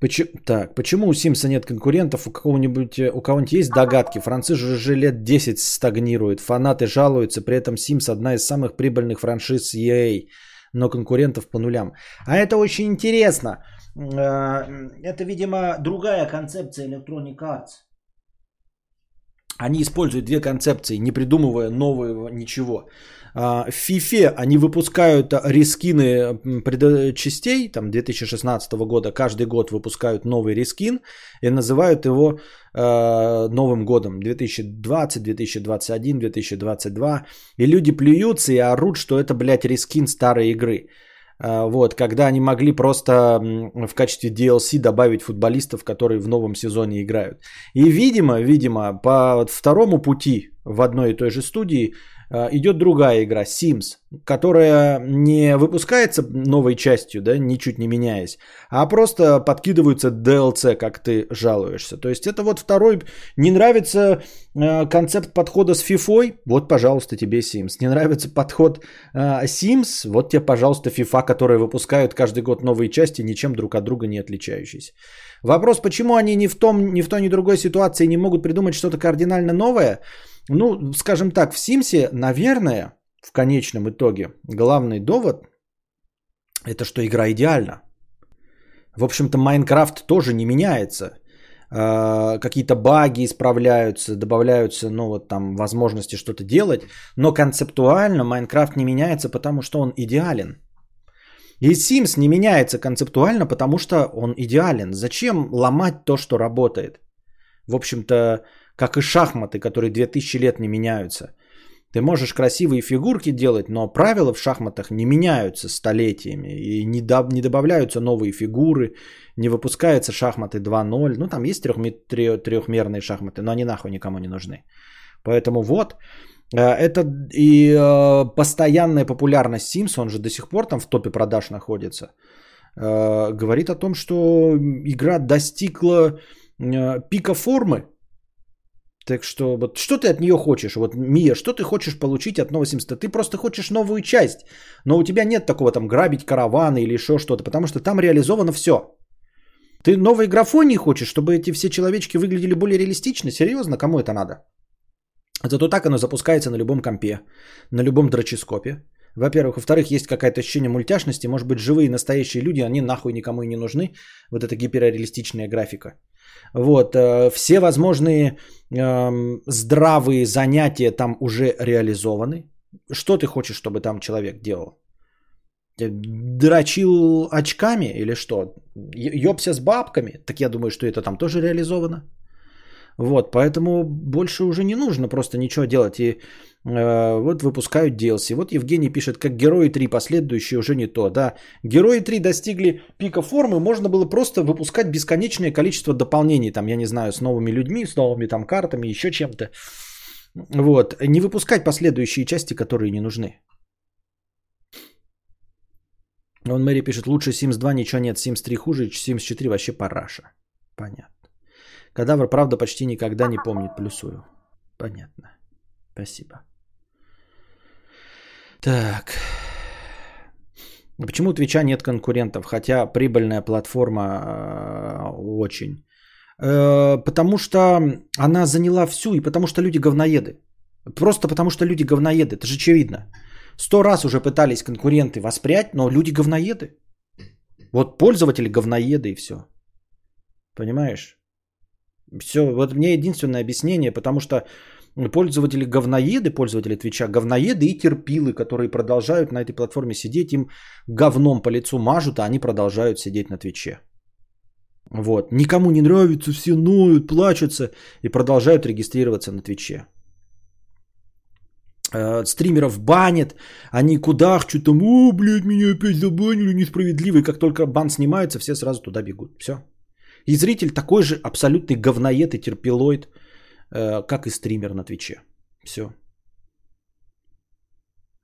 Speaker 1: Почему, так, почему у Симса нет конкурентов? У, кого-нибудь, э, у кого-нибудь есть догадки? Французы уже лет 10 стагнируют. Фанаты жалуются. При этом Sims одна из самых прибыльных франшиз EA. Но конкурентов по нулям. А это очень интересно. Э, это, видимо, другая концепция Electronic Arts. Они используют две концепции, не придумывая нового ничего. А, в FIFA они выпускают рескины частей, там 2016 года, каждый год выпускают новый рескин и называют его э, Новым годом 2020, 2021, 2022. И люди плюются и орут, что это, блядь, рескин старой игры. А, вот, когда они могли просто в качестве DLC добавить футболистов, которые в новом сезоне играют. И, видимо, видимо, по второму пути в одной и той же студии идет другая игра, Sims, которая не выпускается новой частью, да, ничуть не меняясь, а просто подкидываются DLC, как ты жалуешься. То есть это вот второй, не нравится э, концепт подхода с FIFA, вот, пожалуйста, тебе Sims. Не нравится подход э, Sims, вот тебе, пожалуйста, FIFA, которая выпускают каждый год новые части, ничем друг от друга не отличающиеся. Вопрос, почему они ни в том, ни в той, ни в другой ситуации не могут придумать что-то кардинально новое – ну, скажем так, в Симсе, наверное, в конечном итоге главный довод – это что игра идеальна. В общем-то, Майнкрафт тоже не меняется. А, какие-то баги исправляются, добавляются, ну вот там возможности что-то делать, но концептуально Майнкрафт не меняется, потому что он идеален. И Sims не меняется концептуально, потому что он идеален. Зачем ломать то, что работает? В общем-то, как и шахматы, которые 2000 лет не меняются. Ты можешь красивые фигурки делать, но правила в шахматах не меняются столетиями. И не, до, не добавляются новые фигуры, не выпускаются шахматы 2.0. Ну, там есть трехмерные шахматы, но они нахуй никому не нужны. Поэтому вот, э, это и э, постоянная популярность Sims, он же до сих пор там в топе продаж находится, э, говорит о том, что игра достигла пика формы, так что вот что ты от нее хочешь? Вот, Мия, что ты хочешь получить от нового 70? Ты просто хочешь новую часть, но у тебя нет такого там грабить караваны или еще что-то, потому что там реализовано все. Ты новой графонии хочешь, чтобы эти все человечки выглядели более реалистично? Серьезно, кому это надо? Зато так оно запускается на любом компе, на любом дроческопе. Во-первых. Во-вторых, есть какое-то ощущение мультяшности. Может быть, живые настоящие люди, они нахуй никому и не нужны. Вот эта гиперреалистичная графика. Вот, э, все возможные э, здравые занятия там уже реализованы. Что ты хочешь, чтобы там человек делал? Дрочил очками или что? Ёбся с бабками? Так я думаю, что это там тоже реализовано. Вот, поэтому больше уже не нужно просто ничего делать. И вот выпускают DLC. Вот Евгений пишет, как Герои 3 последующие уже не то. Да, Герои 3 достигли пика формы, можно было просто выпускать бесконечное количество дополнений. Там, я не знаю, с новыми людьми, с новыми там картами, еще чем-то. Вот, не выпускать последующие части, которые не нужны. Он Мэри пишет, лучше Sims 2 ничего нет, Sims 3 хуже, Sims 4 вообще параша. Понятно. Кадавр, правда, почти никогда не помнит, плюсую. Понятно. Спасибо. Так. Почему у Твича нет конкурентов, хотя прибыльная платформа э, очень? Э, потому что она заняла всю, и потому что люди говноеды. Просто потому что люди говноеды, это же очевидно. Сто раз уже пытались конкуренты воспрять, но люди говноеды. Вот пользователи говноеды и все. Понимаешь? Все, вот мне единственное объяснение, потому что пользователи говноеды, пользователи Твича, говноеды и терпилы, которые продолжают на этой платформе сидеть, им говном по лицу мажут, а они продолжают сидеть на Твиче. Вот. Никому не нравится, все ноют, плачутся и продолжают регистрироваться на Твиче. Э, стримеров банят, они кудахчут там, о, блядь, меня опять забанили, несправедливо. И как только бан снимается, все сразу туда бегут. Все. И зритель такой же абсолютный говноед и терпилоид, как и стример на Твиче. Все.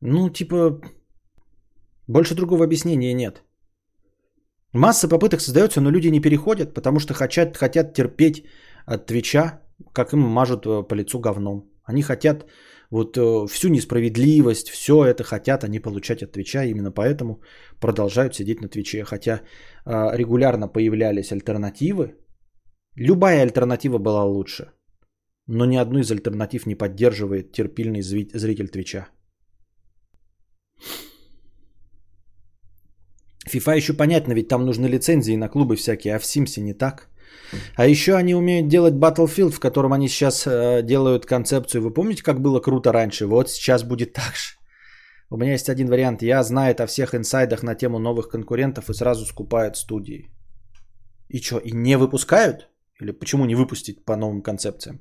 Speaker 1: Ну, типа, больше другого объяснения нет. Масса попыток создается, но люди не переходят, потому что хотят, хотят терпеть от Твича, как им мажут э, по лицу говном. Они хотят вот э, всю несправедливость, все это хотят они получать от Твича, именно поэтому продолжают сидеть на Твиче. Хотя э, регулярно появлялись альтернативы, любая альтернатива была лучше, но ни одну из альтернатив не поддерживает терпильный зритель Твича. FIFA еще понятно, ведь там нужны лицензии на клубы всякие, а в Sims е не так. А еще они умеют делать Battlefield, в котором они сейчас э, делают концепцию. Вы помните, как было круто раньше? Вот сейчас будет так же. У меня есть один вариант. Я знаю о всех инсайдах на тему новых конкурентов и сразу скупают студии. И что, и не выпускают? Или почему не выпустить по новым концепциям?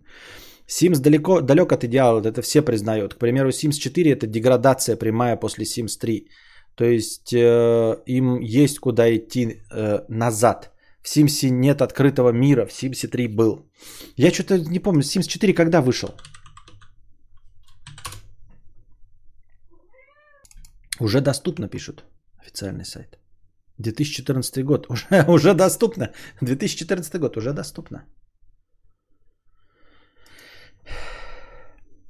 Speaker 1: Sims далеко, далек от идеала, это все признают. К примеру, Sims 4 это деградация прямая после Sims 3. То есть э, им есть куда идти э, назад. В Sims нет открытого мира, в Sims 3 был. Я что-то не помню, Sims 4 когда вышел? Уже доступно, пишут официальный сайт. 2014 год. Уже, уже доступно. 2014 год уже доступно.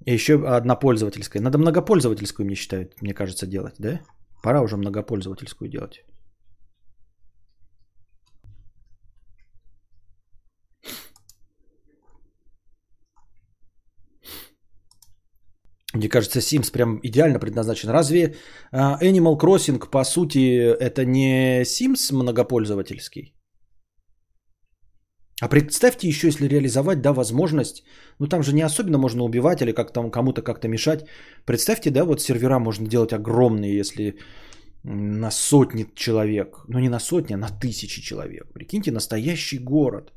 Speaker 1: И еще одна пользовательская. Надо многопользовательскую, мне считают, мне кажется, делать, да? Пора уже многопользовательскую делать. Мне кажется, Sims прям идеально предназначен. Разве uh, Animal Crossing, по сути, это не Sims многопользовательский? А представьте еще, если реализовать, да, возможность, ну там же не особенно можно убивать или как там кому-то как-то мешать. Представьте, да, вот сервера можно делать огромные, если на сотни человек, ну не на сотни, а на тысячи человек. Прикиньте, настоящий город.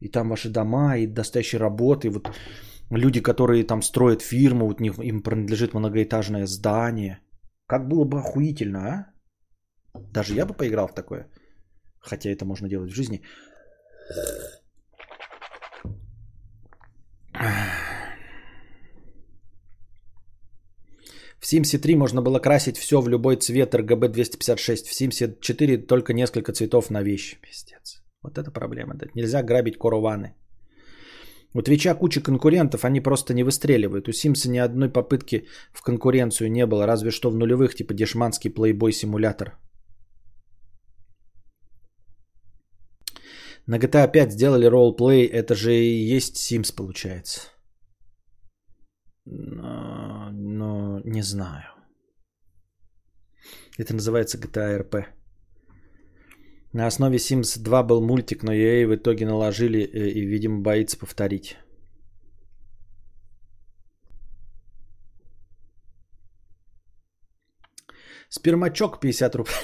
Speaker 1: И там ваши дома, и настоящие работы, вот люди, которые там строят фирму, вот им принадлежит многоэтажное здание. Как было бы охуительно, а? Даже я бы поиграл в такое. Хотя это можно делать в жизни. В Sims 3 можно было красить все в любой цвет RGB 256. В Sims 4 только несколько цветов на вещи. Пиздец. Вот это проблема. Нельзя грабить корованы. У Твича куча конкурентов, они просто не выстреливают. У Симса ни одной попытки в конкуренцию не было, разве что в нулевых, типа дешманский плейбой симулятор. На GTA 5 сделали ролл-плей, это же и есть Sims получается. Но, но не знаю. Это называется GTA RP. На основе Sims 2 был мультик, но EA в итоге наложили э, и, видимо, боится повторить. Спермачок 50 рублей.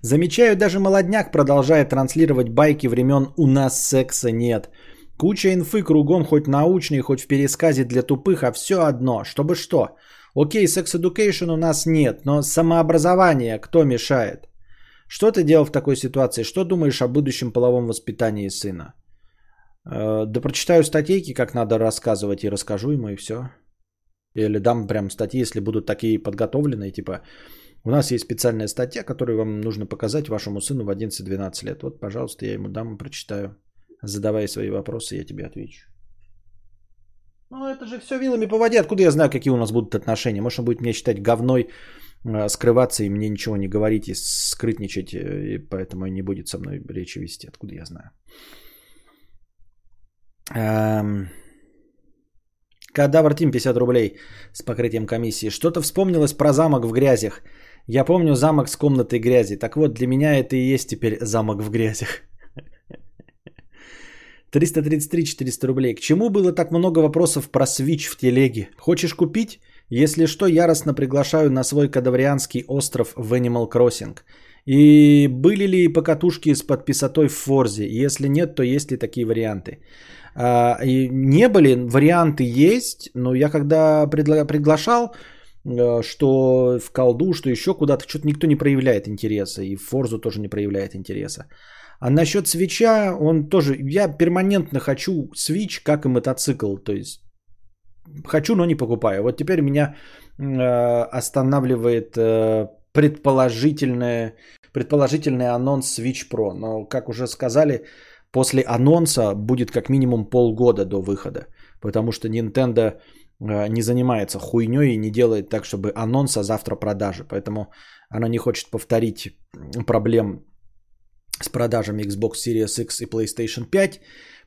Speaker 1: Замечаю, даже молодняк продолжает транслировать байки времен «У нас секса нет». Куча инфы кругом, хоть научный, хоть в пересказе для тупых, а все одно. Чтобы что? Окей, секс-эдукейшн у нас нет, но самообразование кто мешает? Что ты делал в такой ситуации? Что думаешь о будущем половом воспитании сына? Э, да прочитаю статейки, как надо рассказывать, и расскажу ему, и все. Или дам прям статьи, если будут такие подготовленные, типа у нас есть специальная статья, которую вам нужно показать вашему сыну в 11-12 лет. Вот, пожалуйста, я ему дам, прочитаю. Задавай свои вопросы, я тебе отвечу. Ну, это же все вилами по воде. Откуда я знаю, какие у нас будут отношения? Может, он будет мне считать говной, э, скрываться и мне ничего не говорить и скрытничать, э, и поэтому не будет со мной речи вести. Откуда я знаю? Эм... Кадавр Тим 50 рублей с покрытием комиссии. Что-то вспомнилось про замок в грязях. Я помню замок с комнатой грязи. Так вот, для меня это и есть теперь замок в грязях. 333-400 рублей. К чему было так много вопросов про Switch в телеге? Хочешь купить? Если что, яростно приглашаю на свой кадаврианский остров в Animal Crossing. И были ли покатушки с подписотой в Форзе? Если нет, то есть ли такие варианты? А, и не были, варианты есть, но я когда предла- приглашал, Э, что в колду, что еще куда-то, что-то никто не проявляет интереса, и в Форзу тоже не проявляет интереса. А насчет свеча, он тоже, я перманентно хочу свич, как и мотоцикл, то есть хочу, но не покупаю. Вот теперь меня э, останавливает э, предположительное, предположительный анонс Switch Pro, но, как уже сказали, после анонса будет как минимум полгода до выхода, потому что Nintendo Э, не занимается хуйней и не делает так, чтобы анонс, а завтра продажи. Поэтому она не хочет повторить проблем с продажами Xbox Series X и PlayStation 5.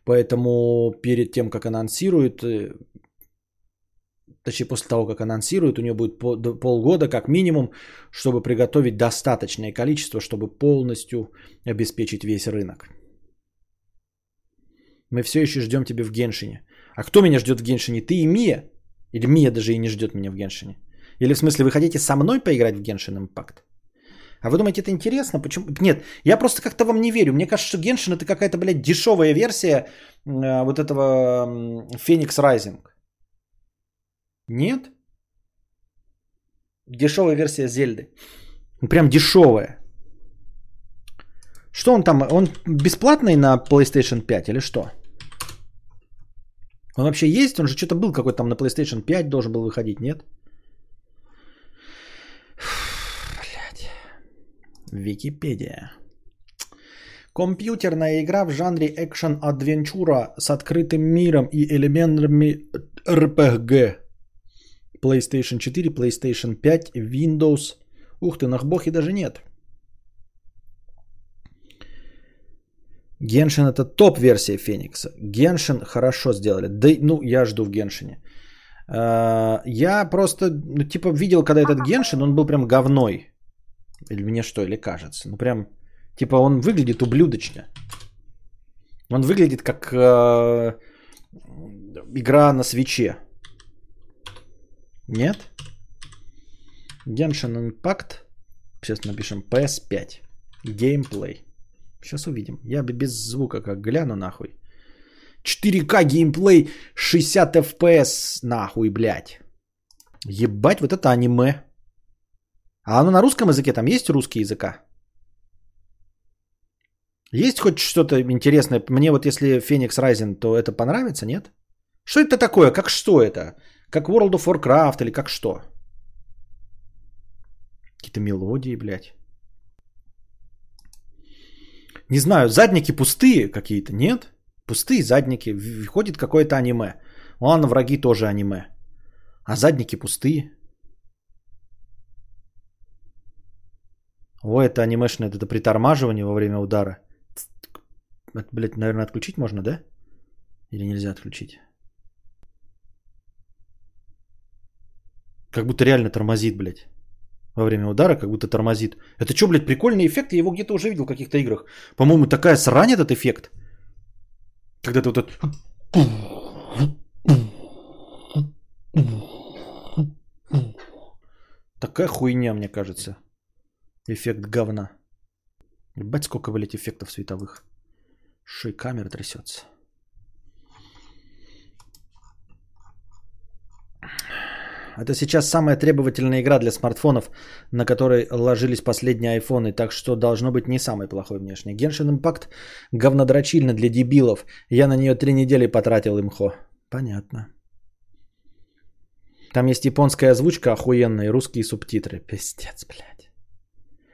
Speaker 1: Поэтому перед тем, как анонсирует, э, точнее после того, как анонсирует, у нее будет полгода как минимум, чтобы приготовить достаточное количество, чтобы полностью обеспечить весь рынок. Мы все еще ждем тебя в Геншине. А кто меня ждет в Геншине? Ты и Мия? Или Мия даже и не ждет меня в Геншине. Или в смысле вы хотите со мной поиграть в Геншин Импакт? А вы думаете, это интересно? Почему? Нет, я просто как-то вам не верю. Мне кажется, что Геншин это какая-то, блядь, дешевая версия э, вот этого Феникс Райзинг. Нет? Дешевая версия Зельды. Прям дешевая. Что он там? Он бесплатный на PlayStation 5 или что? Он вообще есть? Он же что-то был какой-то там на PlayStation 5 должен был выходить, нет? Блять. Википедия. Компьютерная игра в жанре экшен-адвенчура с открытым миром и элементами RPG. PlayStation 4, PlayStation 5, Windows. Ух ты, нахбохи даже нет. Геншин это топ-версия Феникса. Геншин хорошо сделали. Да, ну, я жду в Геншине. А, я просто, ну, типа, видел, когда этот Геншин, он был прям говной. Или мне что, или кажется. Ну, прям, типа, он выглядит ублюдочно. Он выглядит как э, игра на свече. Нет? Genshin Impact. Сейчас напишем PS5. Геймплей. Сейчас увидим. Я бы без звука как гляну нахуй. 4К геймплей 60 FPS нахуй, блядь. Ебать, вот это аниме. А оно на русском языке? Там есть русский языка? Есть хоть что-то интересное? Мне вот если Phoenix Rising, то это понравится, нет? Что это такое? Как что это? Как World of Warcraft или как что? Какие-то мелодии, блядь. Не знаю, задники пустые какие-то, нет? Пустые задники. Входит какое-то аниме. Ладно, враги тоже аниме. А задники пустые. О, это анимешное это притормаживание во время удара. Это, блядь, наверное, отключить можно, да? Или нельзя отключить? Как будто реально тормозит, блядь. Во время удара как будто тормозит. Это что, блядь, прикольный эффект? Я его где-то уже видел в каких-то играх. По-моему, такая срань этот эффект. Когда ты вот этот... Такая хуйня, мне кажется. Эффект говна. Ебать, сколько, блядь, эффектов световых. Шей камера трясется. Это сейчас самая требовательная игра для смартфонов, на которой ложились последние айфоны, так что должно быть не самый плохой внешне. Genshin Impact говнодрочильно для дебилов. Я на нее три недели потратил имхо. Понятно. Там есть японская озвучка охуенная и русские субтитры. Пиздец, блядь.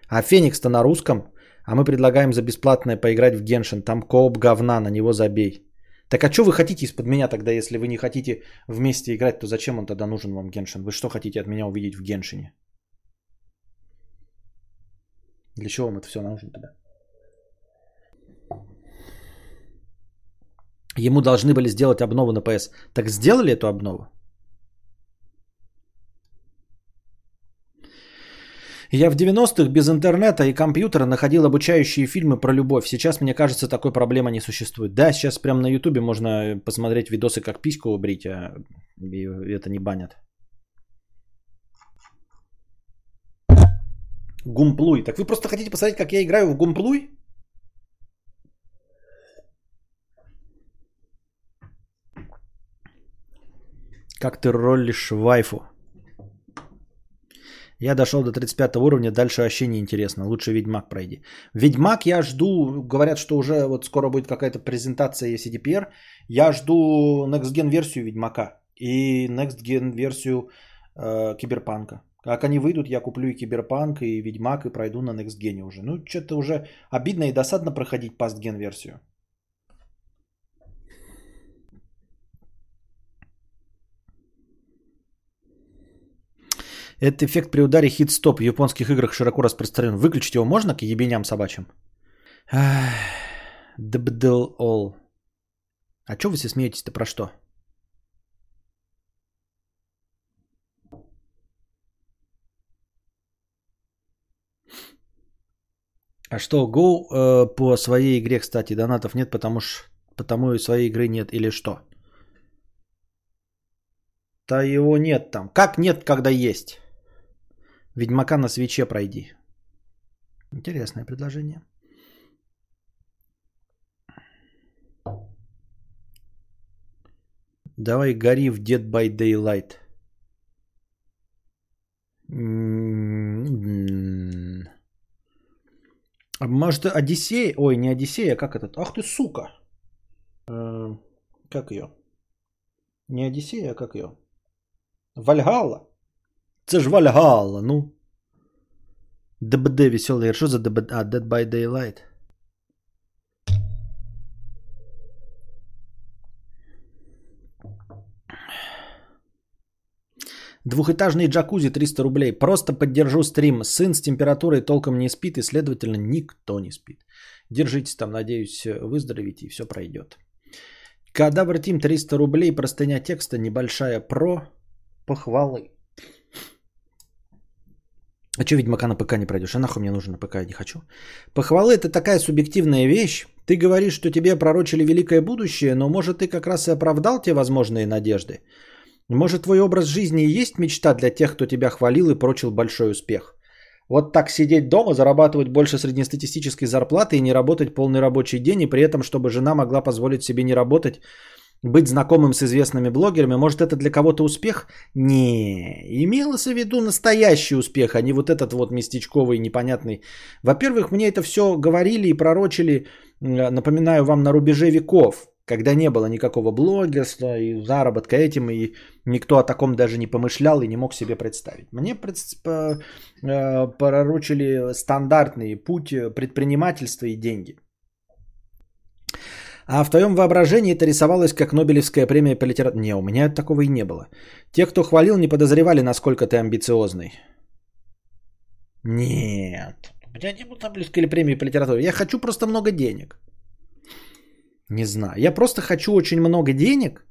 Speaker 1: А Феникс-то на русском. А мы предлагаем за бесплатное поиграть в Геншин. Там кооп говна, на него забей. Так а что вы хотите из-под меня тогда, если вы не хотите вместе играть, то зачем он тогда нужен вам Геншин? Вы что хотите от меня увидеть в Геншине? Для чего вам это все нужно тогда? Ему должны были сделать обнову на PS. Так сделали эту обнову? Я в 90-х без интернета и компьютера находил обучающие фильмы про любовь. Сейчас, мне кажется, такой проблемы не существует. Да, сейчас прямо на ютубе можно посмотреть видосы, как письку убрить, а это не банят. Гумплуй. Так вы просто хотите посмотреть, как я играю в гумплуй? Как ты ролишь вайфу? Я дошел до 35 уровня, дальше вообще не интересно. Лучше Ведьмак пройди. Ведьмак я жду, говорят, что уже вот скоро будет какая-то презентация CDPR. Я жду Next Gen версию Ведьмака и Next Gen версию э, Киберпанка. Как они выйдут, я куплю и Киберпанк, и Ведьмак, и пройду на Next Gen уже. Ну, что-то уже обидно и досадно проходить Gen версию. Этот эффект при ударе хит-стоп в японских играх широко распространен. Выключить его можно к ебеням собачьим? Дбдл all. А что вы все смеетесь-то про что? А что, Go э, по своей игре, кстати, донатов нет, потому что потому и своей игры нет или что? Да его нет там. Как нет, когда есть? Ведьмака на свече пройди. Интересное предложение. Давай гори в Dead by Daylight. А может, Одиссей? Ой, не Одиссея, а как этот? Ах ты сука! Э, как ее? Не Одиссея, а как ее? Вальгалла. Це ж Вальгалла, ну. ДБД веселый. Что за ДБД? А, Dead by Daylight. Двухэтажный джакузи 300 рублей. Просто поддержу стрим. Сын с температурой толком не спит и, следовательно, никто не спит. Держитесь там, надеюсь, выздоровите и все пройдет. Кадавр Тим 300 рублей. Простыня текста небольшая про похвалы. А что Ведьмака на ПК не пройдешь? А нахуй мне нужно на ПК, я не хочу. Похвалы это такая субъективная вещь. Ты говоришь, что тебе пророчили великое будущее, но может ты как раз и оправдал те возможные надежды. Может твой образ жизни и есть мечта для тех, кто тебя хвалил и прочил большой успех. Вот так сидеть дома, зарабатывать больше среднестатистической зарплаты и не работать полный рабочий день, и при этом, чтобы жена могла позволить себе не работать, быть знакомым с известными блогерами, может это для кого-то успех? Не, имелось в виду настоящий успех, а не вот этот вот местечковый, непонятный. Во-первых, мне это все говорили и пророчили, напоминаю вам, на рубеже веков, когда не было никакого блогерства и заработка этим, и никто о таком даже не помышлял и не мог себе представить. Мне э, пророчили стандартный путь предпринимательства и деньги. А в твоем воображении это рисовалось как Нобелевская премия по литературе. Не, у меня такого и не было. Те, кто хвалил, не подозревали, насколько ты амбициозный. Нет. У меня не было Нобелевской премии по литературе. Я хочу просто много денег. Не знаю. Я просто хочу очень много денег.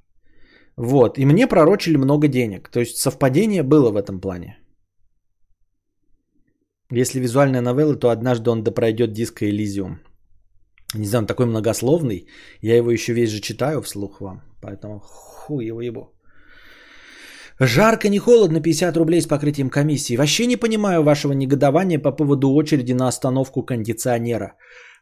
Speaker 1: Вот. И мне пророчили много денег. То есть совпадение было в этом плане. Если визуальная новелла, то однажды он допройдет диско Элизиум. Не знаю, он такой многословный. Я его еще весь же читаю вслух вам. Поэтому хуй его ебу. Жарко, не холодно, 50 рублей с покрытием комиссии. Вообще не понимаю вашего негодования по поводу очереди на остановку кондиционера.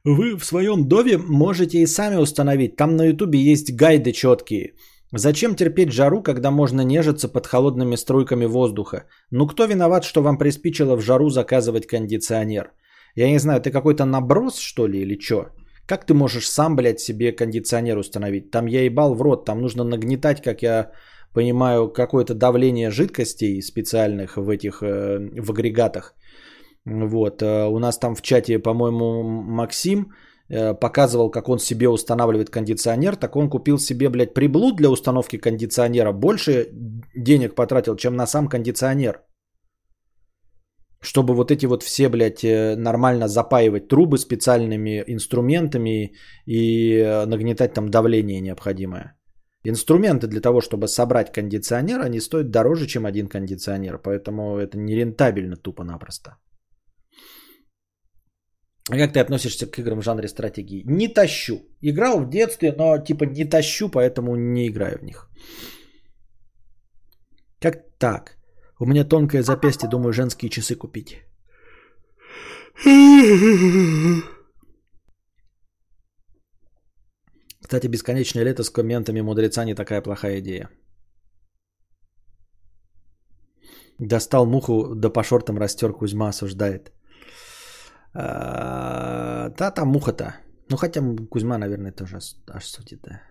Speaker 1: Вы в своем доме можете и сами установить. Там на ютубе есть гайды четкие. Зачем терпеть жару, когда можно нежиться под холодными струйками воздуха? Ну кто виноват, что вам приспичило в жару заказывать кондиционер? Я не знаю, ты какой-то наброс, что ли, или что? Как ты можешь сам, блядь, себе кондиционер установить? Там я ебал в рот, там нужно нагнетать, как я понимаю, какое-то давление жидкостей специальных в этих, э, в агрегатах. Вот, э, у нас там в чате, по-моему, Максим э, показывал, как он себе устанавливает кондиционер, так он купил себе, блядь, приблуд для установки кондиционера, больше денег потратил, чем на сам кондиционер чтобы вот эти вот все, блядь, э, нормально запаивать трубы специальными инструментами и э, нагнетать там давление необходимое. Инструменты для того, чтобы собрать кондиционер, они стоят дороже, чем один кондиционер. Поэтому это нерентабельно тупо-напросто. А как ты относишься к играм в жанре стратегии? Не тащу. Играл в детстве, но типа не тащу, поэтому не играю в них. Как так? У меня тонкое запястье, думаю, женские часы купить. Кстати, бесконечное лето с комментами мудреца не такая плохая идея. Достал муху, да по шортам растер, Кузьма осуждает. А, да, там муха-то. Ну, хотя Кузьма, наверное, тоже аж судит, да.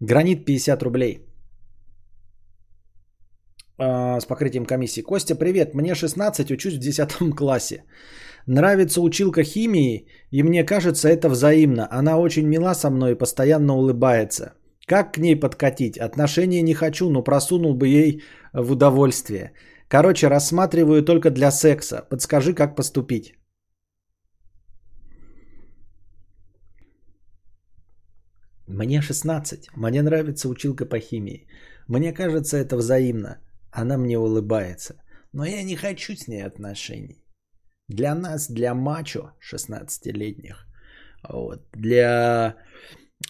Speaker 1: Гранит 50 рублей. А, с покрытием комиссии. Костя, привет, мне 16, учусь в 10 классе. Нравится училка химии, и мне кажется, это взаимно. Она очень мила со мной и постоянно улыбается. Как к ней подкатить? Отношения не хочу, но просунул бы ей в удовольствие. Короче, рассматриваю только для секса. Подскажи, как поступить. Мне 16. Мне нравится училка по химии. Мне кажется, это взаимно. Она мне улыбается. Но я не хочу с ней отношений. Для нас, для мачо 16-летних, вот, для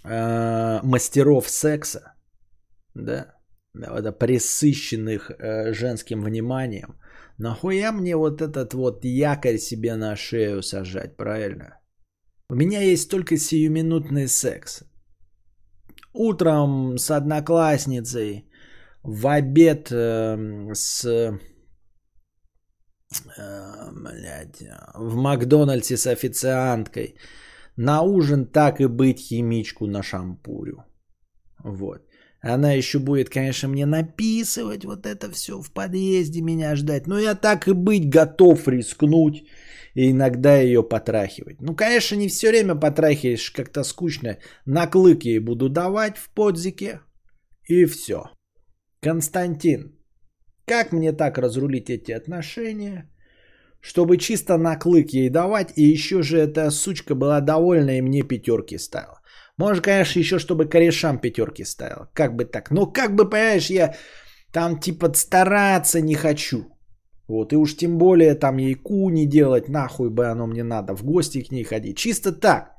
Speaker 1: э, мастеров секса, да, это присыщенных э, женским вниманием, нахуя мне вот этот вот якорь себе на шею сажать, правильно? У меня есть только сиюминутный секс. Утром с одноклассницей в обед э, с э, блядь, в Макдональдсе с официанткой. На ужин так и быть химичку на шампурю. Вот. Она еще будет, конечно, мне написывать вот это все в подъезде меня ждать. Но я так и быть готов рискнуть и иногда ее потрахивать. Ну, конечно, не все время потрахиваешь, как-то скучно. На клык ей буду давать в подзике. И все. Константин, как мне так разрулить эти отношения, чтобы чисто на клык ей давать, и еще же эта сучка была довольна и мне пятерки ставила. Может, конечно, еще чтобы корешам пятерки ставила. Как бы так. Но как бы, понимаешь, я там типа стараться не хочу. Вот, и уж тем более там ей ку не делать, нахуй бы оно мне надо, в гости к ней ходить. Чисто так.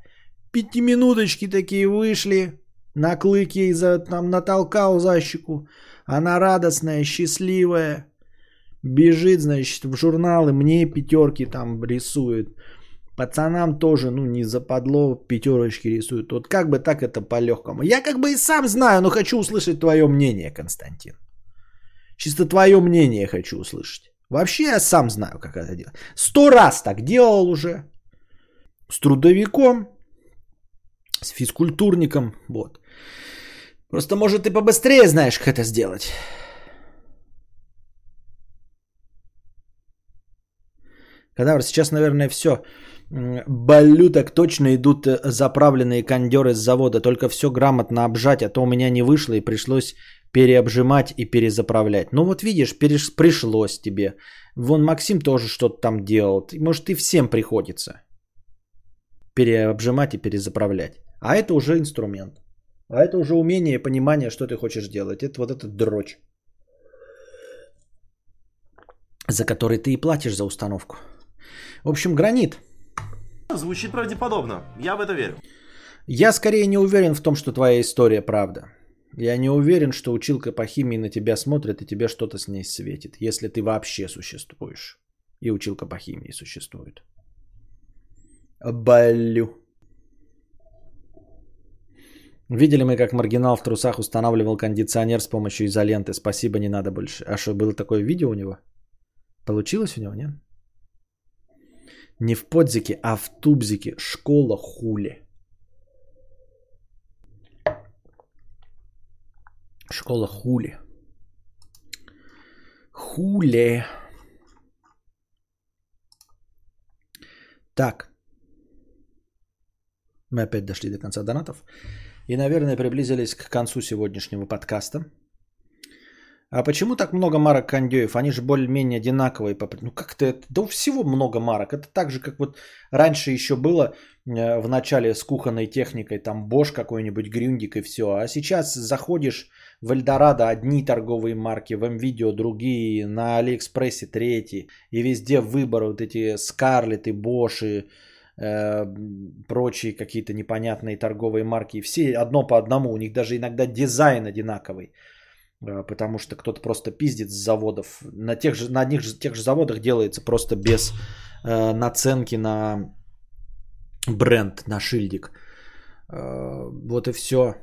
Speaker 1: Пятиминуточки такие вышли, на клык ей за, там натолкал за щеку. Она радостная, счастливая. Бежит, значит, в журналы, мне пятерки там рисует. Пацанам тоже, ну, не западло, пятерочки рисуют. Вот как бы так это по-легкому. Я как бы и сам знаю, но хочу услышать твое мнение, Константин. Чисто твое мнение хочу услышать. Вообще я сам знаю, как это делать. Сто раз так делал уже. С трудовиком, с физкультурником. Вот. Просто, может, ты побыстрее знаешь, как это сделать. Кадавр, сейчас, наверное, все. Балю так точно идут э, заправленные кондеры с завода. Только все грамотно обжать, а то у меня не вышло и пришлось переобжимать и перезаправлять. Ну вот видишь, переш... пришлось тебе. Вон Максим тоже что-то там делал. Может и всем приходится переобжимать и перезаправлять. А это уже инструмент. А это уже умение и понимание, что ты хочешь делать. Это вот этот дрочь, за который ты и платишь за установку. В общем, гранит.
Speaker 2: Звучит правдеподобно. Я в это верю.
Speaker 1: Я скорее не уверен в том, что твоя история правда. Я не уверен, что училка по химии на тебя смотрит и тебе что-то с ней светит, если ты вообще существуешь. И училка по химии существует. Балю. Видели мы, как маргинал в трусах устанавливал кондиционер с помощью изоленты. Спасибо, не надо больше. А что, было такое видео у него? Получилось у него, нет? Не в подзике, а в тубзике. Школа хули. Школа хули. Хули. Так. Мы опять дошли до конца донатов. И, наверное, приблизились к концу сегодняшнего подкаста. А почему так много марок кондеев? Они же более-менее одинаковые. Ну как-то это... Да у всего много марок. Это так же, как вот раньше еще было э, в начале с кухонной техникой. Там Bosch какой-нибудь, Грюндик и все. А сейчас заходишь в Эльдорадо одни торговые марки, в МВидео другие, на Алиэкспрессе третьи. И везде выбор вот эти Скарлеты, Боши, э, прочие какие-то непонятные торговые марки. Все одно по одному, у них даже иногда дизайн одинаковый. Э, потому что кто-то просто пиздит с заводов. На тех же, на одних же, тех же заводах делается просто без э, наценки на бренд, на шильдик. Э, вот и все.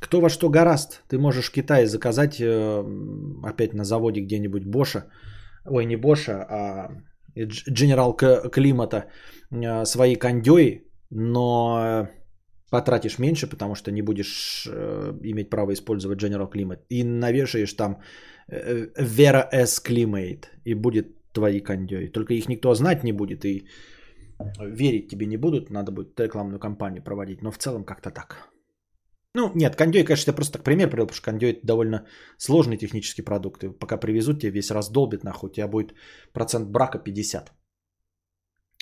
Speaker 1: Кто во что гораст. Ты можешь в Китае заказать э, опять на заводе где-нибудь Боша. Ой, не Боша, а General Климата э, свои кондёи, но потратишь меньше, потому что не будешь э, иметь право использовать General Climate. И навешаешь там Vera S Climate, и будет твои кондёи. Только их никто знать не будет, и верить тебе не будут, надо будет рекламную кампанию проводить. Но в целом как-то так. Ну, нет, кондей, конечно, я просто так пример привел, потому что кондей это довольно сложный технический продукт. И пока привезут, тебе весь раздолбит, нахуй, у тебя будет процент брака 50.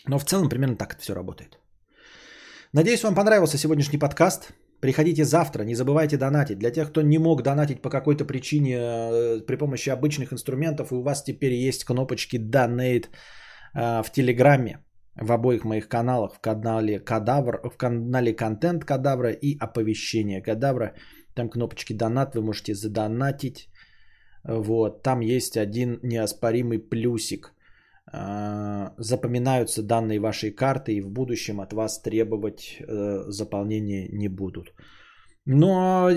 Speaker 1: Но в целом примерно так это все работает. Надеюсь, вам понравился сегодняшний подкаст. Приходите завтра, не забывайте донатить. Для тех, кто не мог донатить по какой-то причине э, при помощи обычных инструментов, и у вас теперь есть кнопочки Donate э, в Телеграме в обоих моих каналах, в канале Кадавр, в канале Контент Кадавра и Оповещение Кадавра. Там кнопочки Донат, вы можете задонатить. Вот, там есть один неоспоримый плюсик. А, запоминаются данные вашей карты и в будущем от вас требовать э, заполнения не будут. Но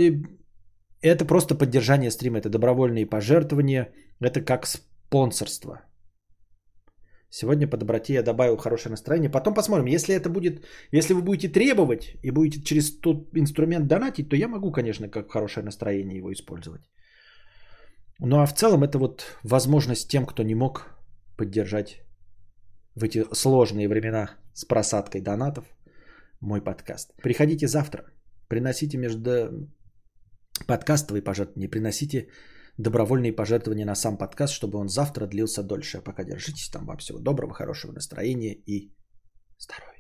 Speaker 1: это просто поддержание стрима, это добровольные пожертвования, это как спонсорство. Сегодня по доброте я добавил хорошее настроение. Потом посмотрим, если это будет, если вы будете требовать и будете через тот инструмент донатить, то я могу, конечно, как хорошее настроение его использовать. Ну а в целом это вот возможность тем, кто не мог поддержать в эти сложные времена с просадкой донатов мой подкаст. Приходите завтра, приносите между подкастовые пожертвования, приносите добровольные пожертвования на сам подкаст, чтобы он завтра длился дольше. А пока держитесь там. Вам всего доброго, хорошего настроения и здоровья.